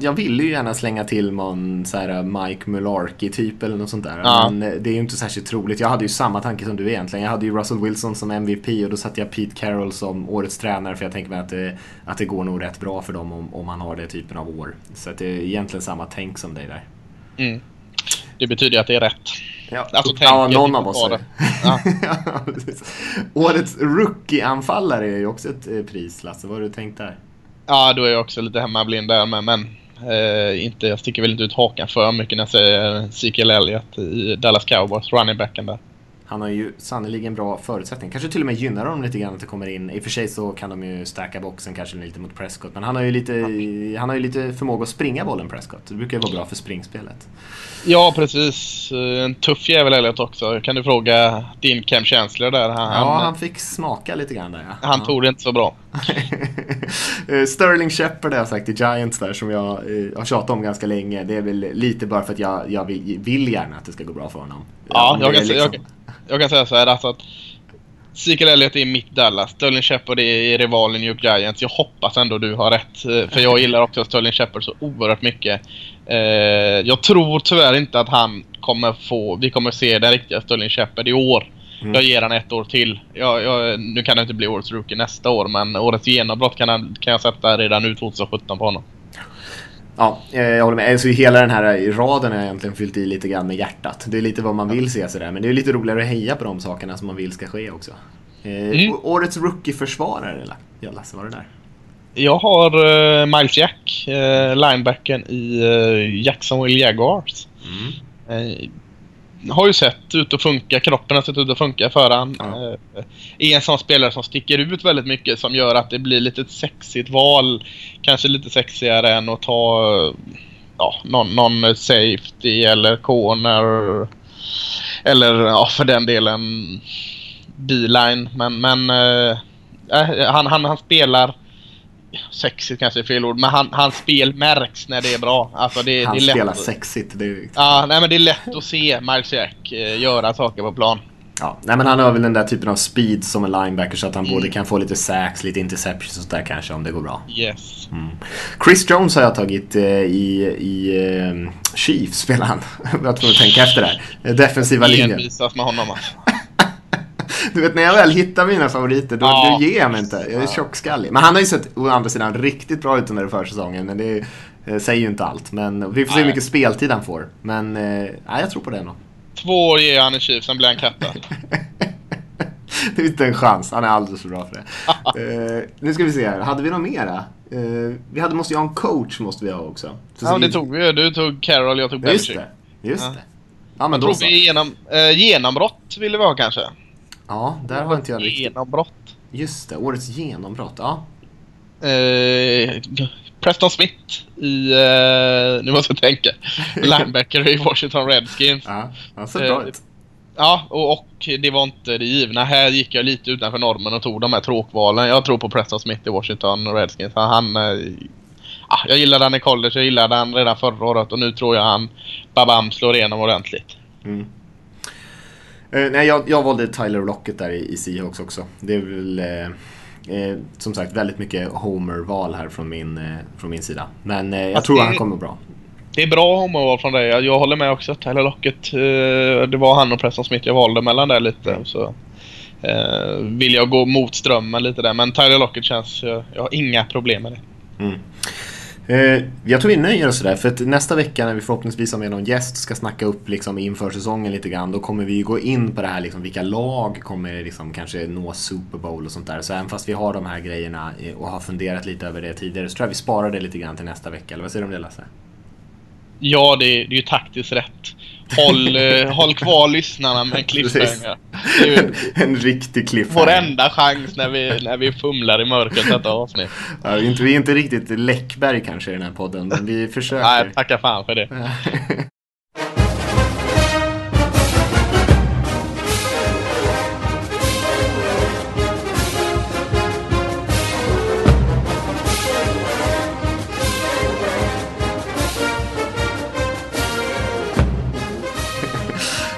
jag, ville ju gärna slänga till någon så här Mike Mularkey typ eller något sånt där. Ja. Men eh, det är ju inte särskilt troligt. Jag hade ju samma tanke som du egentligen. Jag hade ju Russell Wilson som MVP och då satte jag Pete Carroll som årets tränare för jag tänker mig att det, att det går nog rätt bra för dem om, om man har det typen av år. Så det är egentligen samma tänk som dig där. Mm. Det betyder att det är rätt. Ja, Alltså, ja någon av oss. Ja. <laughs> Ja. Årets rookie-anfallare är ju också ett eh, pris, Lasse. Vad har du tänkt där? Ja, då är jag också lite hemmablind där med, men eh, inte, jag sticker väl inte ut hakan för mycket när jag säger Ezekiel Elliott i Dallas Cowboys, running backen där. Han har ju sannoliken bra förutsättning. Kanske till och med gynnar dem lite grann att det kommer in. I och för sig så kan de ju stacka boxen kanske lite mot Prescott. Men han har ju lite, han har ju lite förmåga att springa bollen Prescott. Det brukar ju vara bra för springspelet. Ja, precis. Eh, En tuff jävel Elliott också. Kan du fråga din Cam Chancellor där? Han, Ja, han, han fick smaka lite grann där ja. han ja. tog det inte så bra. Eh, Sterling Shepard har jag sagt i Giants där som jag eh, har tjatat om ganska länge. Det är väl lite bara för att jag, jag vill, vill gärna att det ska gå bra för honom. Ja, jag kan, säga, jag, liksom- jag kan säga så här alltså att Ezekiel Elliott är mitt Dallas. Sterling Shepard är rivalen New York Giants. Jag hoppas ändå du har rätt. eh, För jag gillar också Sterling Shepard så oerhört mycket. Jag tror tyvärr inte att han kommer få... Vi kommer se den riktiga Sterling Shepard i år. Mm. Jag ger han ett år till. Jag, jag, nu kan det inte bli årets rookie nästa år men årets genombrott kan, han, kan jag sätta redan nu 2017 på honom. Ja, eh, jag håller med. Alltså, hela den här raden har jag egentligen fyllt i lite grann med hjärtat. Det är lite vad man vill se sådär. Men det är lite roligare att heja på de sakerna som man vill ska ske också. Eh, Mm. Årets rookie-försvarare? Ja, Lasse, var det där? Jag har uh, Miles Jack, uh, linebacken i uh, Jacksonville Jaguars. Eh, har ju sett ut att funka, kroppen har sett ut att funka för han. Ja. Eh, är en sån spelare som sticker ut väldigt mycket som gör att det blir lite ett sexigt val. Kanske lite sexigare än att ta ja, någon, någon safety eller corner. Eller ja, för den delen D-line. Men, men eh, eh, han, han, han spelar Sexigt kanske är fel ord, men han, hans spel märks när det är bra. Alltså det, Han det är lätt spelar att- sexigt. Det är, Ja, nej men det är lätt att se Miles Jack eh, göra saker på plan. Ja, nej men han har väl den där typen av speed som en linebacker så att han Mm. både kan få lite sacks, lite interceptions och sådär kanske om det går bra. Yes. Chris Jones har jag tagit eh, i, i eh, Chiefs spelar han. <laughs> jag tvungen att tänka efter där. Defensiva linjen. Envisas med honom alltså. Du vet när jag väl hittar mina favoriter då, Ja. då ger jag mig inte. Jag är tjockskallig. Men han har ju sett å andra sidan riktigt bra ut under försäsongen. Men det eh, säger ju inte allt. Men vi får se hur mycket speltid han får. Men eh, jag tror på det ändå. Två år ger han i Chiefs, sen blir han kattad. <laughs> det är inte en chans. Han är alldeles för bra för det. <laughs> eh, nu ska vi se här. Hade vi något mera? Eh, vi hade, måste ju ha en coach måste vi ha också. Så Ja, det vi- tog vi. Du tog Carroll, jag tog Ja, Just Belichick. det. Just Ja. det. Ja men då Tror så. vi genom, eh, genombrott ville vi ha kanske? Ja, där har inte jag riktigt. Genombrott. Just det, årets genombrott. Ja. Eh, Preston Smith i... Eh, nu måste jag tänka. <laughs> Linebacker i Washington Redskins. Ja, han ser bra Eh, ut. Ja, och, och det var inte det givna. Här gick jag lite utanför normen och tog de här tråkvalen. Jag tror på Preston Smith i Washington Redskins. Han, eh, ja, jag gillade han i college, jag gillade han redan förra året och nu tror jag han babam slår igenom ordentligt. Eh, nej, jag, jag valde Tyler Lockett där i, i Seahawks också. Det är väl eh, eh, som sagt väldigt mycket Homer-val här från min, eh, från min sida. Men eh, jag Fast tror han kommer bra. Det är bra homoval från dig. Jag, jag håller med också. Tyler Lockett. Det var han och Preston Smith jag valde mellan där lite. Så, eh, vill jag gå mot strömmen lite där. Men Tyler Lockett känns... Jag, jag har inga problem med det. Eh, Eh, jag tror vi nöjer oss där för att nästa vecka när vi förhoppningsvis har med någon gäst ska snacka upp liksom inför säsongen lite grann. Då kommer vi gå in på det här liksom, vilka lag kommer liksom kanske nå Super Bowl och sånt där. Så även fast vi har de här grejerna eh, och har funderat lite över det tidigare så tror jag vi sparar det lite grann till nästa vecka. Eller vad säger du om det Lasse? Ja, det, är- det är ju taktiskt rätt. Håll, eh, håll kvar lyssnarna med en cliffhanger. Ju <laughs> en riktig cliff. vår enda chans när vi, när vi fumlar i mörkret detta avsnitt. Ja, vi är inte, vi är inte riktigt Läckberg kanske i den här podden, men vi försöker. Nej, tacka fan för det. <laughs>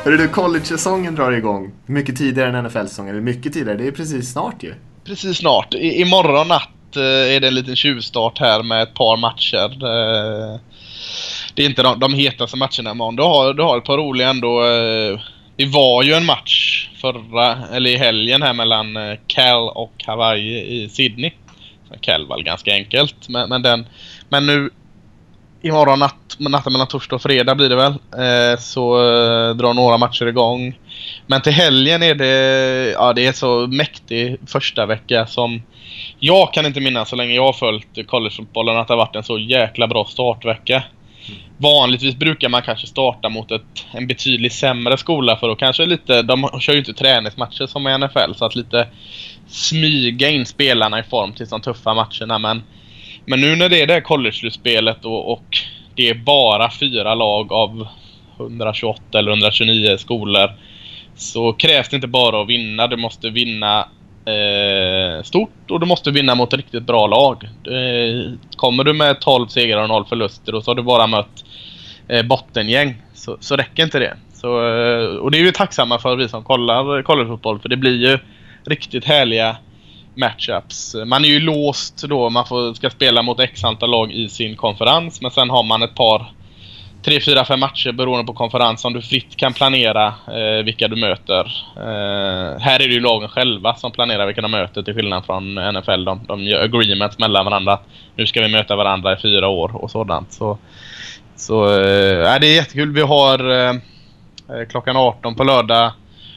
Hörru du, college-säsongen drar igång. Mycket tidigare än NFL-säsongen. Eller mycket tidigare, det är precis snart ju. Precis snart. I, imorgon natt eh, är det en liten tjuvstart här med ett par matcher. Eh, det är inte de, de hetaste matcherna imorgon. Du har, du har ett par roliga ändå. Eh, det var ju en match förra, eller i helgen här mellan Cal och Hawaii i Sydney. Cal var ganska enkelt, men, men den... Men nu imorgon natt, natten mellan torsdag och fredag blir det väl. Eh, så eh, drar några matcher igång. Men till helgen är det, ja det är så mäktig första vecka som jag kan inte minnas så länge jag har följt collegefotbollen att det har varit en så jäkla bra startvecka. Vanligtvis brukar man kanske starta mot ett, en betydligt sämre skola för då kanske lite, de kör ju inte träningsmatcher som i NFL så att lite smyga in spelarna i form till de tuffa matcherna men men nu när det är det här college-slutspelet och, och det är bara fyra lag av 128 eller 129 skolor så krävs det inte bara att vinna. Du måste vinna eh, stort och du måste vinna mot ett riktigt bra lag. Eh, kommer du med 12 segrar och 0 förluster och så har du bara mött eh, bottengäng så, så räcker inte det. Så, eh, och det är vi tacksamma för vi som kollar collegefotboll för det blir ju riktigt härliga matchups. Man är ju låst då, man får, ska spela mot x antal lag i sin konferens men sen har man ett par tre, fyra, fem matcher beroende på konferens som du fritt kan planera eh, vilka du möter. Eh, här är det ju lagen själva som planerar vilka de möter till skillnad från NFL. De, de gör agreements mellan varandra. Nu ska vi möta varandra i fyra år och sådant. Så, så eh, det är jättekul. Vi har eh, eh klockan 18 på lördag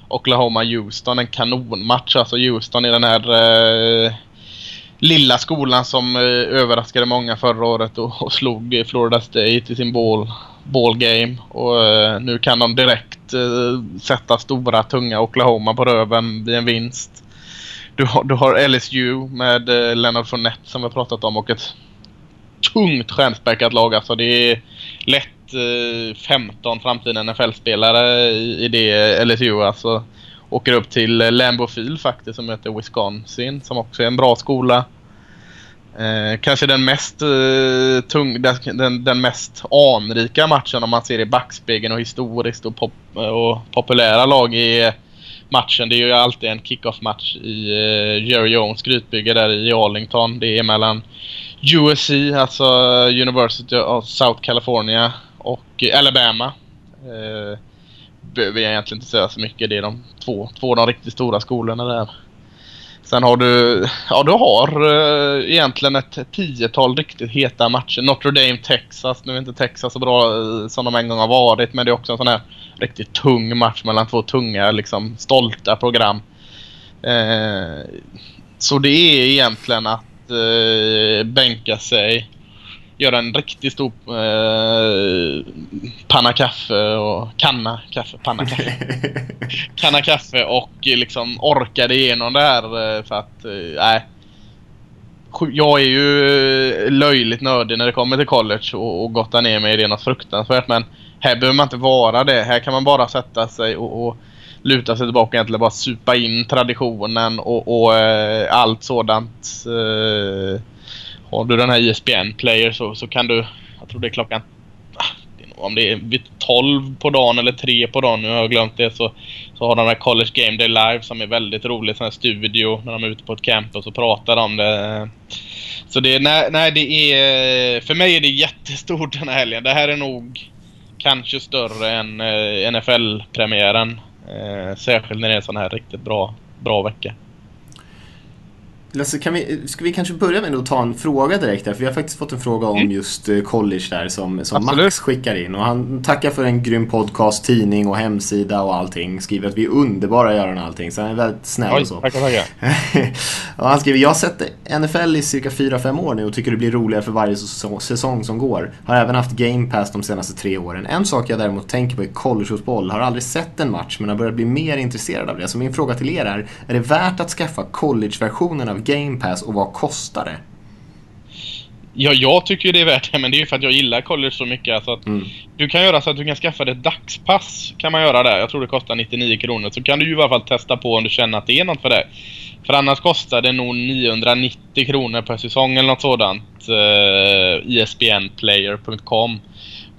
Oklahoma-Houston. En kanonmatch. Alltså Houston i den här eh, lilla skolan som eh, överraskade många förra året och, och slog Florida State i sin ball, ball game. Och eh, nu kan de direkt eh, sätta stora tunga Oklahoma på röven vid en vinst. Du har, du har LSU med eh, Leonard Fournette som vi har pratat om och ett tungt stjärnspäckat lag. Alltså det är lätt 15 eh, framtida NFL-spelare i, i det LSU. Alltså åker upp till eh, Lambeau Field faktiskt som möter Wisconsin som också är en bra skola. Eh, kanske den mest eh, tung, den, den, mest anrika matchen om man ser i backspegeln och historiskt och, pop, eh, och populära lag i matchen. Det är ju alltid en kickoff-match i eh, Jerry Jones grytbygge där i Arlington. Det är mellan USC, alltså University of South California och Alabama. Eh, behöver jag egentligen inte säga så mycket. Det är de två, två av de riktigt stora skolorna där. Sen har du, ja du har eh, egentligen ett tiotal riktigt heta matcher. Notre Dame, Texas. Nu är inte Texas så bra eh, som de en gång har varit men det är också en sån här riktigt tung match mellan två tunga, liksom stolta program. Eh, så det är egentligen att eh, bänka sig göra en riktigt stor eh, panna kaffe och kanna kaffe, panna kaffe. <laughs> kanna kaffe och liksom orkade igenom det här eh, för att, eh, nej. Eh, jag är ju löjligt nördig när det kommer till college och, och gottar ner mig i det något fruktansvärt men här behöver man inte vara det. Här kan man bara sätta sig och, och luta sig tillbaka och egentligen bara supa in traditionen och, och eh, allt sådant. Eh, har du den här ISBN player så, så kan du, jag tror det är klockan ah, om det är vid 12 på dagen eller 3 på dagen, nu har jag glömt det, så, så har de här College Game Day Live som är väldigt roligt, sån här studio när de är ute på ett campus och pratar om det. Så det, nej, nej det är, för mig är det jättestort den här helgen. Det här är nog kanske större än eh, NFL-premiären. Eh, särskilt när det är en sån här riktigt bra, bra vecka. Lasse, kan vi, ska vi kanske börja med att ta en fråga direkt här? För vi har faktiskt fått en fråga om mm. just eh, college där som, som Max skickar in. Och han tackar för en grym podcast, tidning och hemsida och allting. Skriver att vi är underbara att göra allting. Så han är väldigt snäll Oj, och så. Tackar, tackar. <laughs> och han skriver, jag har sett NFL i cirka 4-5 år nu och tycker det blir roligare för varje säsong som går. Har även haft Game Pass de senaste tre åren. En sak jag däremot tänker på är collegefotboll. Har aldrig sett en match men har börjat bli mer intresserad av det. Så min fråga till er är, är det värt att skaffa collegeversionen av Game Pass och vad kostar det? Ja, jag tycker det är värt det, men det är ju för att jag gillar college så mycket. Alltså att mm. Du kan göra så att du kan skaffa dig ett dagspass. Kan man göra där. Jag tror det kostar 99 kronor. Så kan du ju i alla fall testa på om du känner att det är något för dig. För annars kostar det nog 990 kronor per säsong eller något sådant. Uh, ISBNplayer.com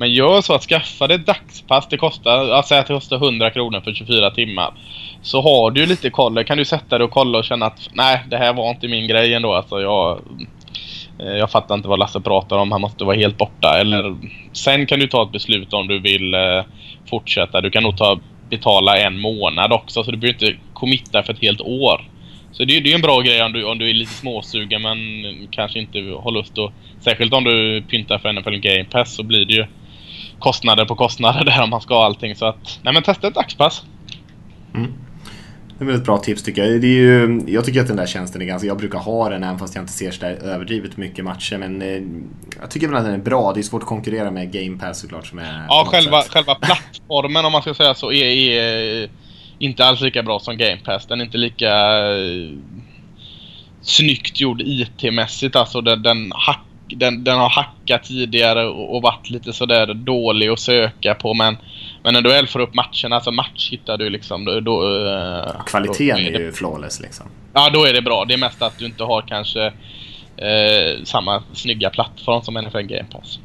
men gör så att skaffa dig ett dagspass. Det kostar, jag att det kostar 100 kronor för 24 timmar så har du lite koll. Kan du sätta dig och kolla och känna att nej, det här var inte min grej ändå. Alltså jag, eh, jag fattar inte vad Lasse pratar om. Han måste vara helt borta. Eller, sen kan du ta ett beslut om du vill eh, fortsätta. Du kan nog ta, betala en månad också. Så du behöver inte committa för ett helt år. Så det, det är en bra grej om du, om du är lite småsugen men kanske inte har lust att... Särskilt om du pyntar för NFL Game Pass så blir det ju kostnader på kostnader <laughs> där om man ska ha allting. Så att, nej men testa ett dagspass. Mm. Det är väldigt bra tips tycker jag. Det är ju, jag tycker att den där tjänsten är ganska... Jag brukar ha den även fast jag inte ser så där överdrivet mycket matcher. Men eh, jag tycker väl att den är bra. Det är svårt att konkurrera med Game Pass såklart. Som är ja, själva, själva <laughs> plattformen om man ska säga så är, är, inte alls lika bra som Game Pass. Den är inte lika eh, snyggt gjord IT-mässigt. Alltså den, den, hack, den, den har hackat tidigare och, och varit lite sådär dålig att söka på. Men Men när du väl får upp matcherna, alltså match hittar du liksom... Då, då, eh, Kvaliteten då är, det, ju flawless liksom. Ja, då är det bra. Det är mest att du inte har kanske eh, samma snygga plattform som NFL Game Pass.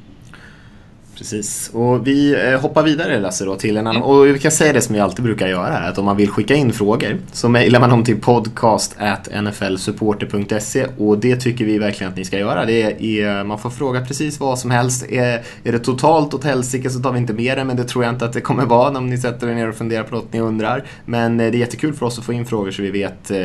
Precis. Och vi eh, hoppar vidare Lasse då till en annan. Och vi kan säga det som vi alltid brukar göra här. Att om man vill skicka in frågor så mejlar man dem till podcast.nflsupporter.se och det tycker vi verkligen att ni ska göra. Det är, man får fråga precis vad som helst. Är, är det totalt åt helsike så tar vi inte med det men det tror jag inte att det kommer vara om ni sätter er ner och funderar på något ni undrar. Men eh, det är jättekul för oss att få in frågor så vi vet eh,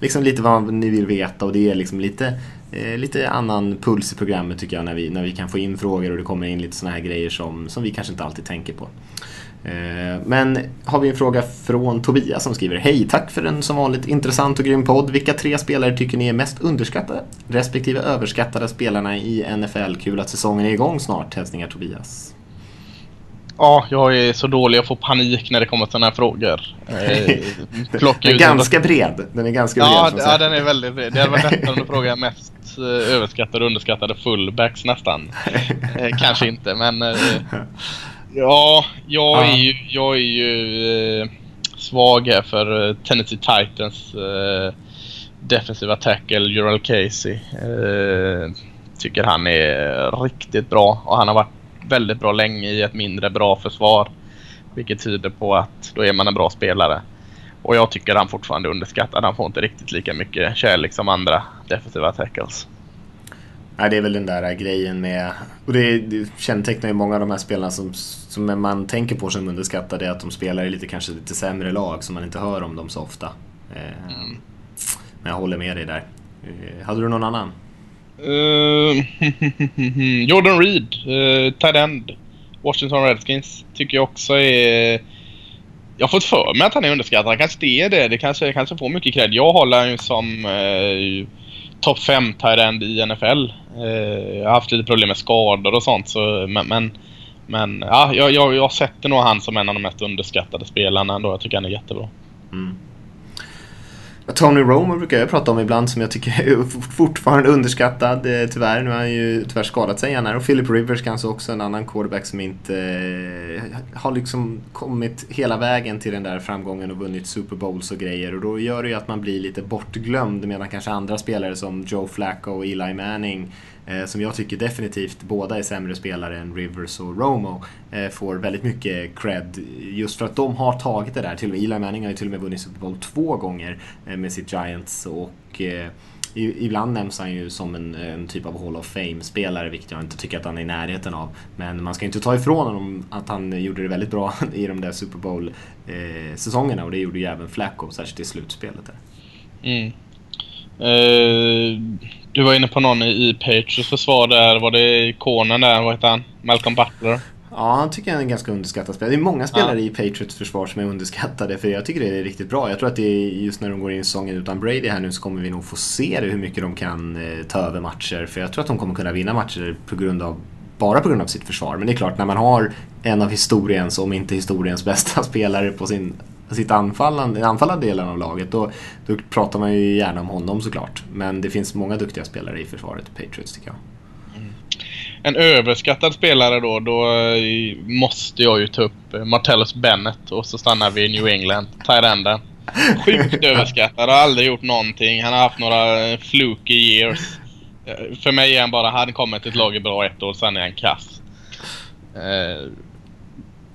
liksom lite vad ni vill veta och det är liksom lite eh, lite annan puls i programmet tycker jag när vi, när vi kan få in frågor och det kommer in lite sådana här grejer som, som vi kanske inte alltid tänker på. Eh, men har vi en fråga från Tobias som skriver Hej, tack för en som vanligt intressant och grym podd. Vilka tre spelare tycker ni är mest underskattade respektive överskattade spelarna i NFL? Kul att säsongen är igång snart. Hälsningar Tobias. Ja, jag är så dålig. Jag får panik när det kommer sådana här frågor. <laughs> Eh, plocka Den är ganska bred. Den är ganska bred. Ja, man ja, den är väldigt bred. Det hade varit lättare om du frågar mest eh, överskattade och underskattade fullbacks nästan. <laughs> Eh, kanske inte, men... <laughs> Ja, jag är ju, jag är ju svag här för Tennessee Titans defensiva tackle Jural Casey. Tycker han är riktigt bra och han har varit väldigt bra länge i ett mindre bra försvar. Vilket tyder på att då är man en bra spelare. Och jag tycker han fortfarande är underskattad. Han får inte riktigt lika mycket kärlek som andra defensiva tackles. Nej, det är väl den där grejen med... Och det, det kännetecknar ju många av de här spelarna som, som man tänker på som underskattade, att de spelar i lite, kanske lite sämre lag, så man inte hör om dem så ofta. Eh, Men jag håller med dig där. Eh, hade du någon annan? Uh, <laughs> Jordan Reed, uh, tight end. Washington Redskins tycker jag också är... Jag har fått för mig att han är underskattad. Han kanske inte är det. Det kanske, kanske får mycket cred. Jag håller honom ju som uh, topp 5 tight end i NFL. Uh, jag har haft lite problem med skador och sånt. Så, men, men, men ja, jag, jag, jag sätter nog han som en av de mest underskattade spelarna ändå. Jag tycker han är jättebra. Mm. Tony Romo brukar jag prata om ibland som jag tycker är <laughs> fortfarande underskattad eh, tyvärr. Nu har han ju tyvärr skadat sig igen här. Och Philip Rivers kanske också en annan quarterback som inte eh, har liksom kommit hela vägen till den där framgången och vunnit Super Bowls och grejer. Och då gör det ju att man blir lite bortglömd medan kanske andra spelare som Joe Flacco och Eli Manning Eh, som jag tycker definitivt båda är sämre spelare än Rivers och Romo eh, får väldigt mycket cred just för att de har tagit det där. Till och med Eli Manning har ju till och med vunnit Super Bowl två gånger eh, med sitt Giants och Ibland nämns han ju som en, en typ av Hall of Fame-spelare, vilket jag inte tycker att han är i närheten av. Men man ska inte ta ifrån honom att han gjorde det väldigt bra <laughs> i de där Super Bowl-säsongerna och det gjorde ju även Flacco, särskilt i slutspelet. Där. Mm. Eh, du var inne på någon i, Patriots försvar där. Var det ikonen där? Vad heter han? Malcolm Butler? Ja, han tycker jag är en ganska underskattad spelare. Det är många spelare i Patriots försvar som är underskattade för jag tycker det är riktigt bra. Jag tror att det är just när de går in i säsongen utan Brady här nu så kommer vi nog få se det, hur mycket de kan eh, ta över matcher. För jag tror att de kommer kunna vinna matcher på grund av bara på grund av sitt försvar. Men det är klart, när man har en av historiens, om inte historiens bästa <laughs> spelare på sin, sitt anfallande, anfallande delen av laget, då, då pratar man ju gärna om honom såklart. Men det finns många duktiga spelare i försvaret Patriots tycker jag. En överskattad spelare då, då eh, måste jag ju ta upp eh, Martellus Bennett och så stannar vi i New England. Tyrenden. Sjukt <laughs> överskattad, har aldrig gjort någonting. Han har haft några eh, fluky years. För mig är han bara, han kommer till ett lag i bra ett år, sen är han kass.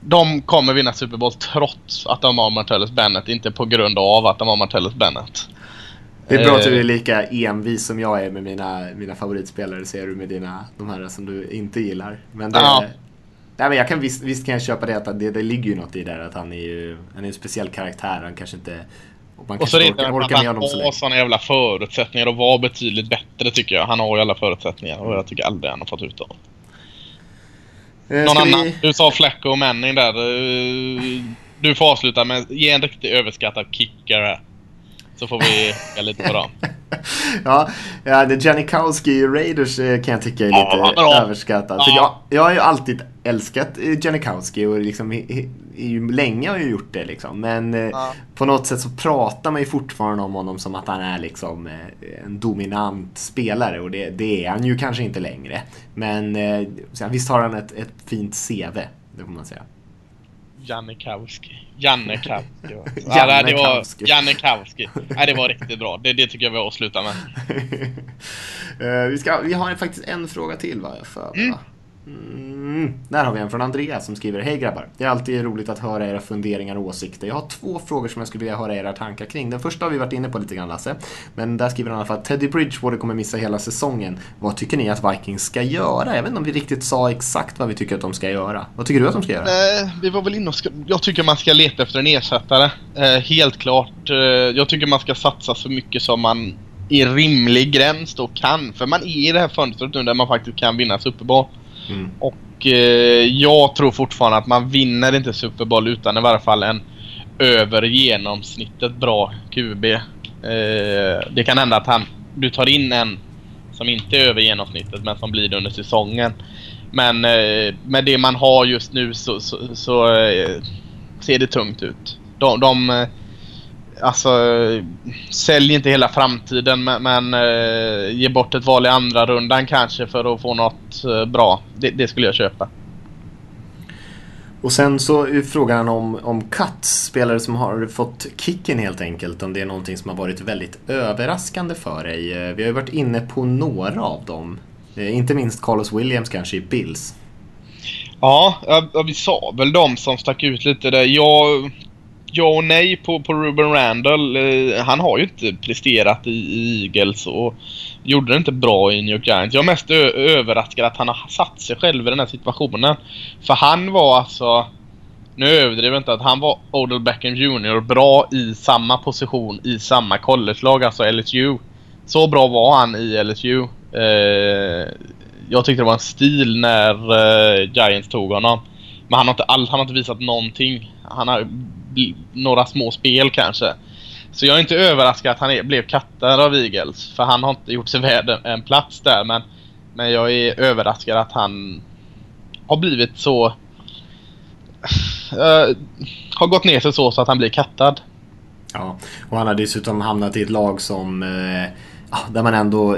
Eh, De kommer vinna Super Bowl trots att de har Martellus Bennett, inte på grund av att de har Martellus Bennett. Det är bra att du Eh. är lika envis som jag är med mina, mina favoritspelare, ser du med dina, de här som du inte gillar. Men det, Ja. nej, men jag kan, visst, visst kan jag köpa det, att det, det ligger ju något i det att han är ju han är en speciell karaktär. Han kanske inte... och Man Och så är det orkar, med han honom så länge. såna jävla förutsättningar att vara betydligt bättre tycker jag. Han har ju alla förutsättningar och jag tycker aldrig han har fått ut dem. Eh, Någon annan? vi- Du sa Flacco och Manning där. Eh, Du får avsluta med ge en riktigt överskattad kicker här. Så får vi se lite på dem. <laughs> ja, ja, det Janikowski i Raiders eh, kan jag tycka är Ja, lite vad bra. överskattad. För jag, Ja. jag har ju alltid älskat eh, Janikowski och liksom, i, i, länge har jag gjort det liksom. Men eh, Ja. på något sätt så pratar man ju fortfarande om honom som att han är liksom en dominant spelare och det, det är han ju kanske inte längre. Men visst har han ett, ett fint CV, det får man säga. Janikowski. Janikowski. <laughs> ja, Janne det var Kowski. Janikowski. Nej, det var riktigt bra. Det, det tycker jag vi avslutar med. <laughs> Eh, vi, ska, vi har faktiskt en fråga till va? För, mig, va? Mm. Där har vi en från Andreas som skriver Hej grabbar! Det är alltid roligt att höra era funderingar och åsikter. Jag har två frågor som jag skulle vilja höra era tankar kring. Den första har vi varit inne på lite grann Lasse. Men där skriver han i alla fall att Teddy Bridgewater kommer missa hela säsongen. Vad tycker ni att Vikings ska göra? Jag vet inte om vi riktigt sa exakt vad vi tycker att de ska göra. Vad tycker du att de ska göra? Nej, vi var väl inne och ska, Jag tycker man ska leta efter en ersättare. Eh, helt klart. Eh, jag tycker man ska satsa så mycket som man i rimlig gräns då kan. För man är i det här fönstret nu där man faktiskt kan vinna Super Bowl. Mm. Och eh, jag tror fortfarande att man vinner inte Super Bowl utan i varje fall en över genomsnittet bra QB. Eh, det kan hända att han, du tar in en som inte är över genomsnittet men som blir det under säsongen. Men eh, med det man har just nu så, så, så eh, ser det tungt ut. De, de eh, Alltså, sälj inte hela framtiden men, men eh, ge bort ett val i andra rundan kanske för att få något eh, bra. Det, det skulle jag köpa. Och sen så är frågan om, om cuts, spelare som har fått kicken helt enkelt. Om det är någonting som har varit väldigt överraskande för dig. Eh, Vi har ju varit inne på några av dem. Eh, Inte minst Carlos Williams kanske i Bills. Ja, vi sa väl de som stack ut lite där. Jag, ja och nej på, på Ruben Randall. Eh, han har ju inte presterat i, i Eagles och gjorde det inte bra i New York Giants. Jag är mest överraskad att han har satt sig själv i den här situationen. För han var alltså... Nu överdriver jag inte att han var Odell Beckham Jr. bra i samma position i samma collegelag, alltså LSU. Så bra var han i LSU. Eh, jag tyckte det var en stil när eh, Giants tog honom. Men han har inte han har inte visat någonting. Han har några små spel kanske. Så jag är inte överraskad att han är, blev kattad av Eagles. För han har inte gjort sig värd en, en plats där. Men, men jag är överraskad att han har blivit så... eh, har gått ner sig så, så att han blir kattad. Ja, och han har dessutom hamnat i ett lag som... Ja, där man ändå...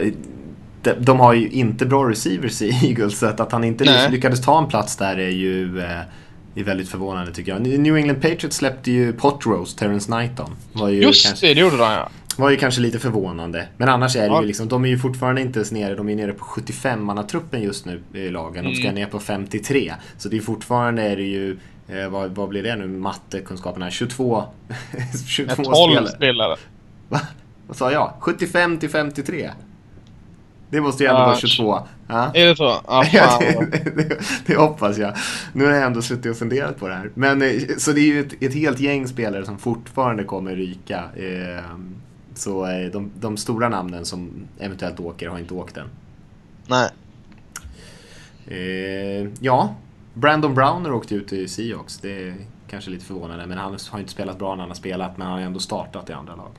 De, de har ju inte bra receivers i <laughs> Eagles, så att, att han inte Nej. lyckades ta en plats där är ju... Eh, är väldigt förvånande tycker jag. New England Patriots släppte ju Pot Roast, Terrence Knighton. Var ju Just kanske, det, det gjorde de ja. var ju kanske lite förvånande. Men annars är det Ja. ju liksom, de är ju fortfarande inte ens nere, de är nere på 75-mannatruppen just nu i lagen. De ska Mm. ner på 53. Så det är fortfarande är det ju, eh, vad, vad blir det nu, mattekunskaperna? 22, 22 12 spelare. spelare. Va? Vad sa jag? 75 till 53? Det måste ju ändå Ja, vara 22. Ja. Är det så? Ja, <laughs> Ja, det, det, det hoppas jag. Nu har jag ändå suttit och funderat på det här. Men, eh, så det är ju ett, ett helt gäng spelare som fortfarande kommer ryka. Eh, Så eh, de, de stora namnen som eventuellt åker har inte åkt än. Nej. Ja, Brandon Browner åkte ut i Seahawks. Det är kanske lite förvånande. Men han har inte spelat bra när han har spelat. Men han har ändå startat i andra lag.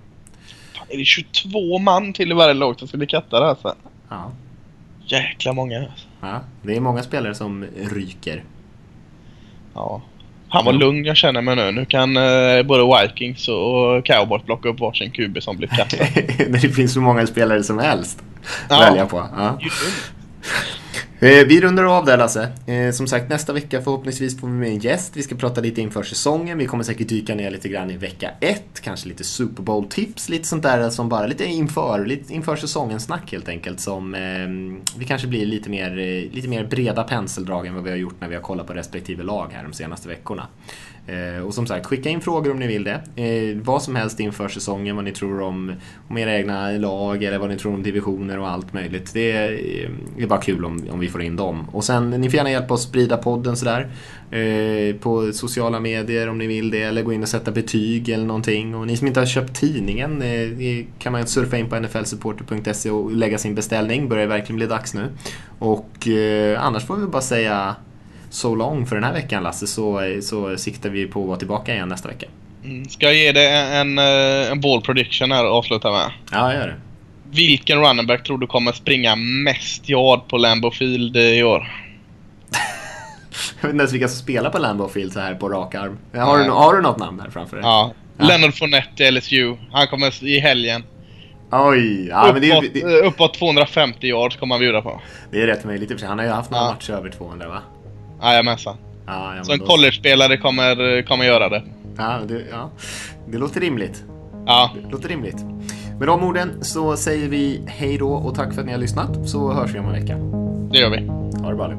Är det 22 man till i varje lag som ska bli kattade alltså? Ja, Jäkla många. ja. Det är många spelare som ryker. Ja. Han var lugn jag känner mig nu. Nu kan eh, både Vikings och Cowboys plocka upp varsin QB som blir <laughs> kattad. Men det finns så många spelare som helst att Ja. välja på. Ja. Eh, Vi rundar av där Lasse. Eh, Som sagt nästa vecka förhoppningsvis får vi med en gäst. Vi ska prata lite inför säsongen. Vi kommer säkert dyka ner lite grann i vecka ett. Kanske lite Super Bowl-tips, lite sånt där som bara lite inför, lite inför säsongen snack helt enkelt. Som eh, vi kanske blir lite mer, eh, lite mer breda penseldrag än vad vi har gjort när vi har kollat på respektive lag här de senaste veckorna. Eh, och som sagt, skicka in frågor om ni vill det. Eh, vad som helst inför säsongen, vad ni tror om, om era egna lag eller vad ni tror om divisioner och allt möjligt. Det är, eh, det är bara kul om, om vi får in dem. Och sen, ni får gärna hjälpa oss sprida podden sådär. På sociala medier om ni vill det, eller gå in och sätta betyg eller någonting. Och ni som inte har köpt tidningen kan man surfa in på nflsupporter.se och lägga sin beställning. Börjar verkligen bli dags nu. Och annars får vi bara säga so long för den här veckan Lasse, så, så siktar vi på att vara tillbaka igen nästa vecka. Mm. Ska jag ge dig en, en, en ball prediction här och avsluta med? Ja, gör det. Vilken running back tror du kommer springa mest yard på Lambeau Field i år? <laughs> Jag vet inte ens vilka som spelar på Lambeau Field så här på rak arm. Har, du, har du något namn där framför dig? Ja. Ja. Leonard Fournette i LSU. Han kommer i helgen. Oj! Ja, men det, uppåt, det, eh, uppåt 250 yards kommer han bjuda på. det är rätt möjligt i. Han har ju haft några Ja. matcher över 200 va? Jajamensan. Ja, Så en då- college-spelare kommer, kommer göra det. Ja det, ja, det låter rimligt. Ja, Det låter rimligt. Med de orden så säger vi hej då och tack för att ni har lyssnat. Så hörs vi om en vecka. det gör vi. Ha det bra nu.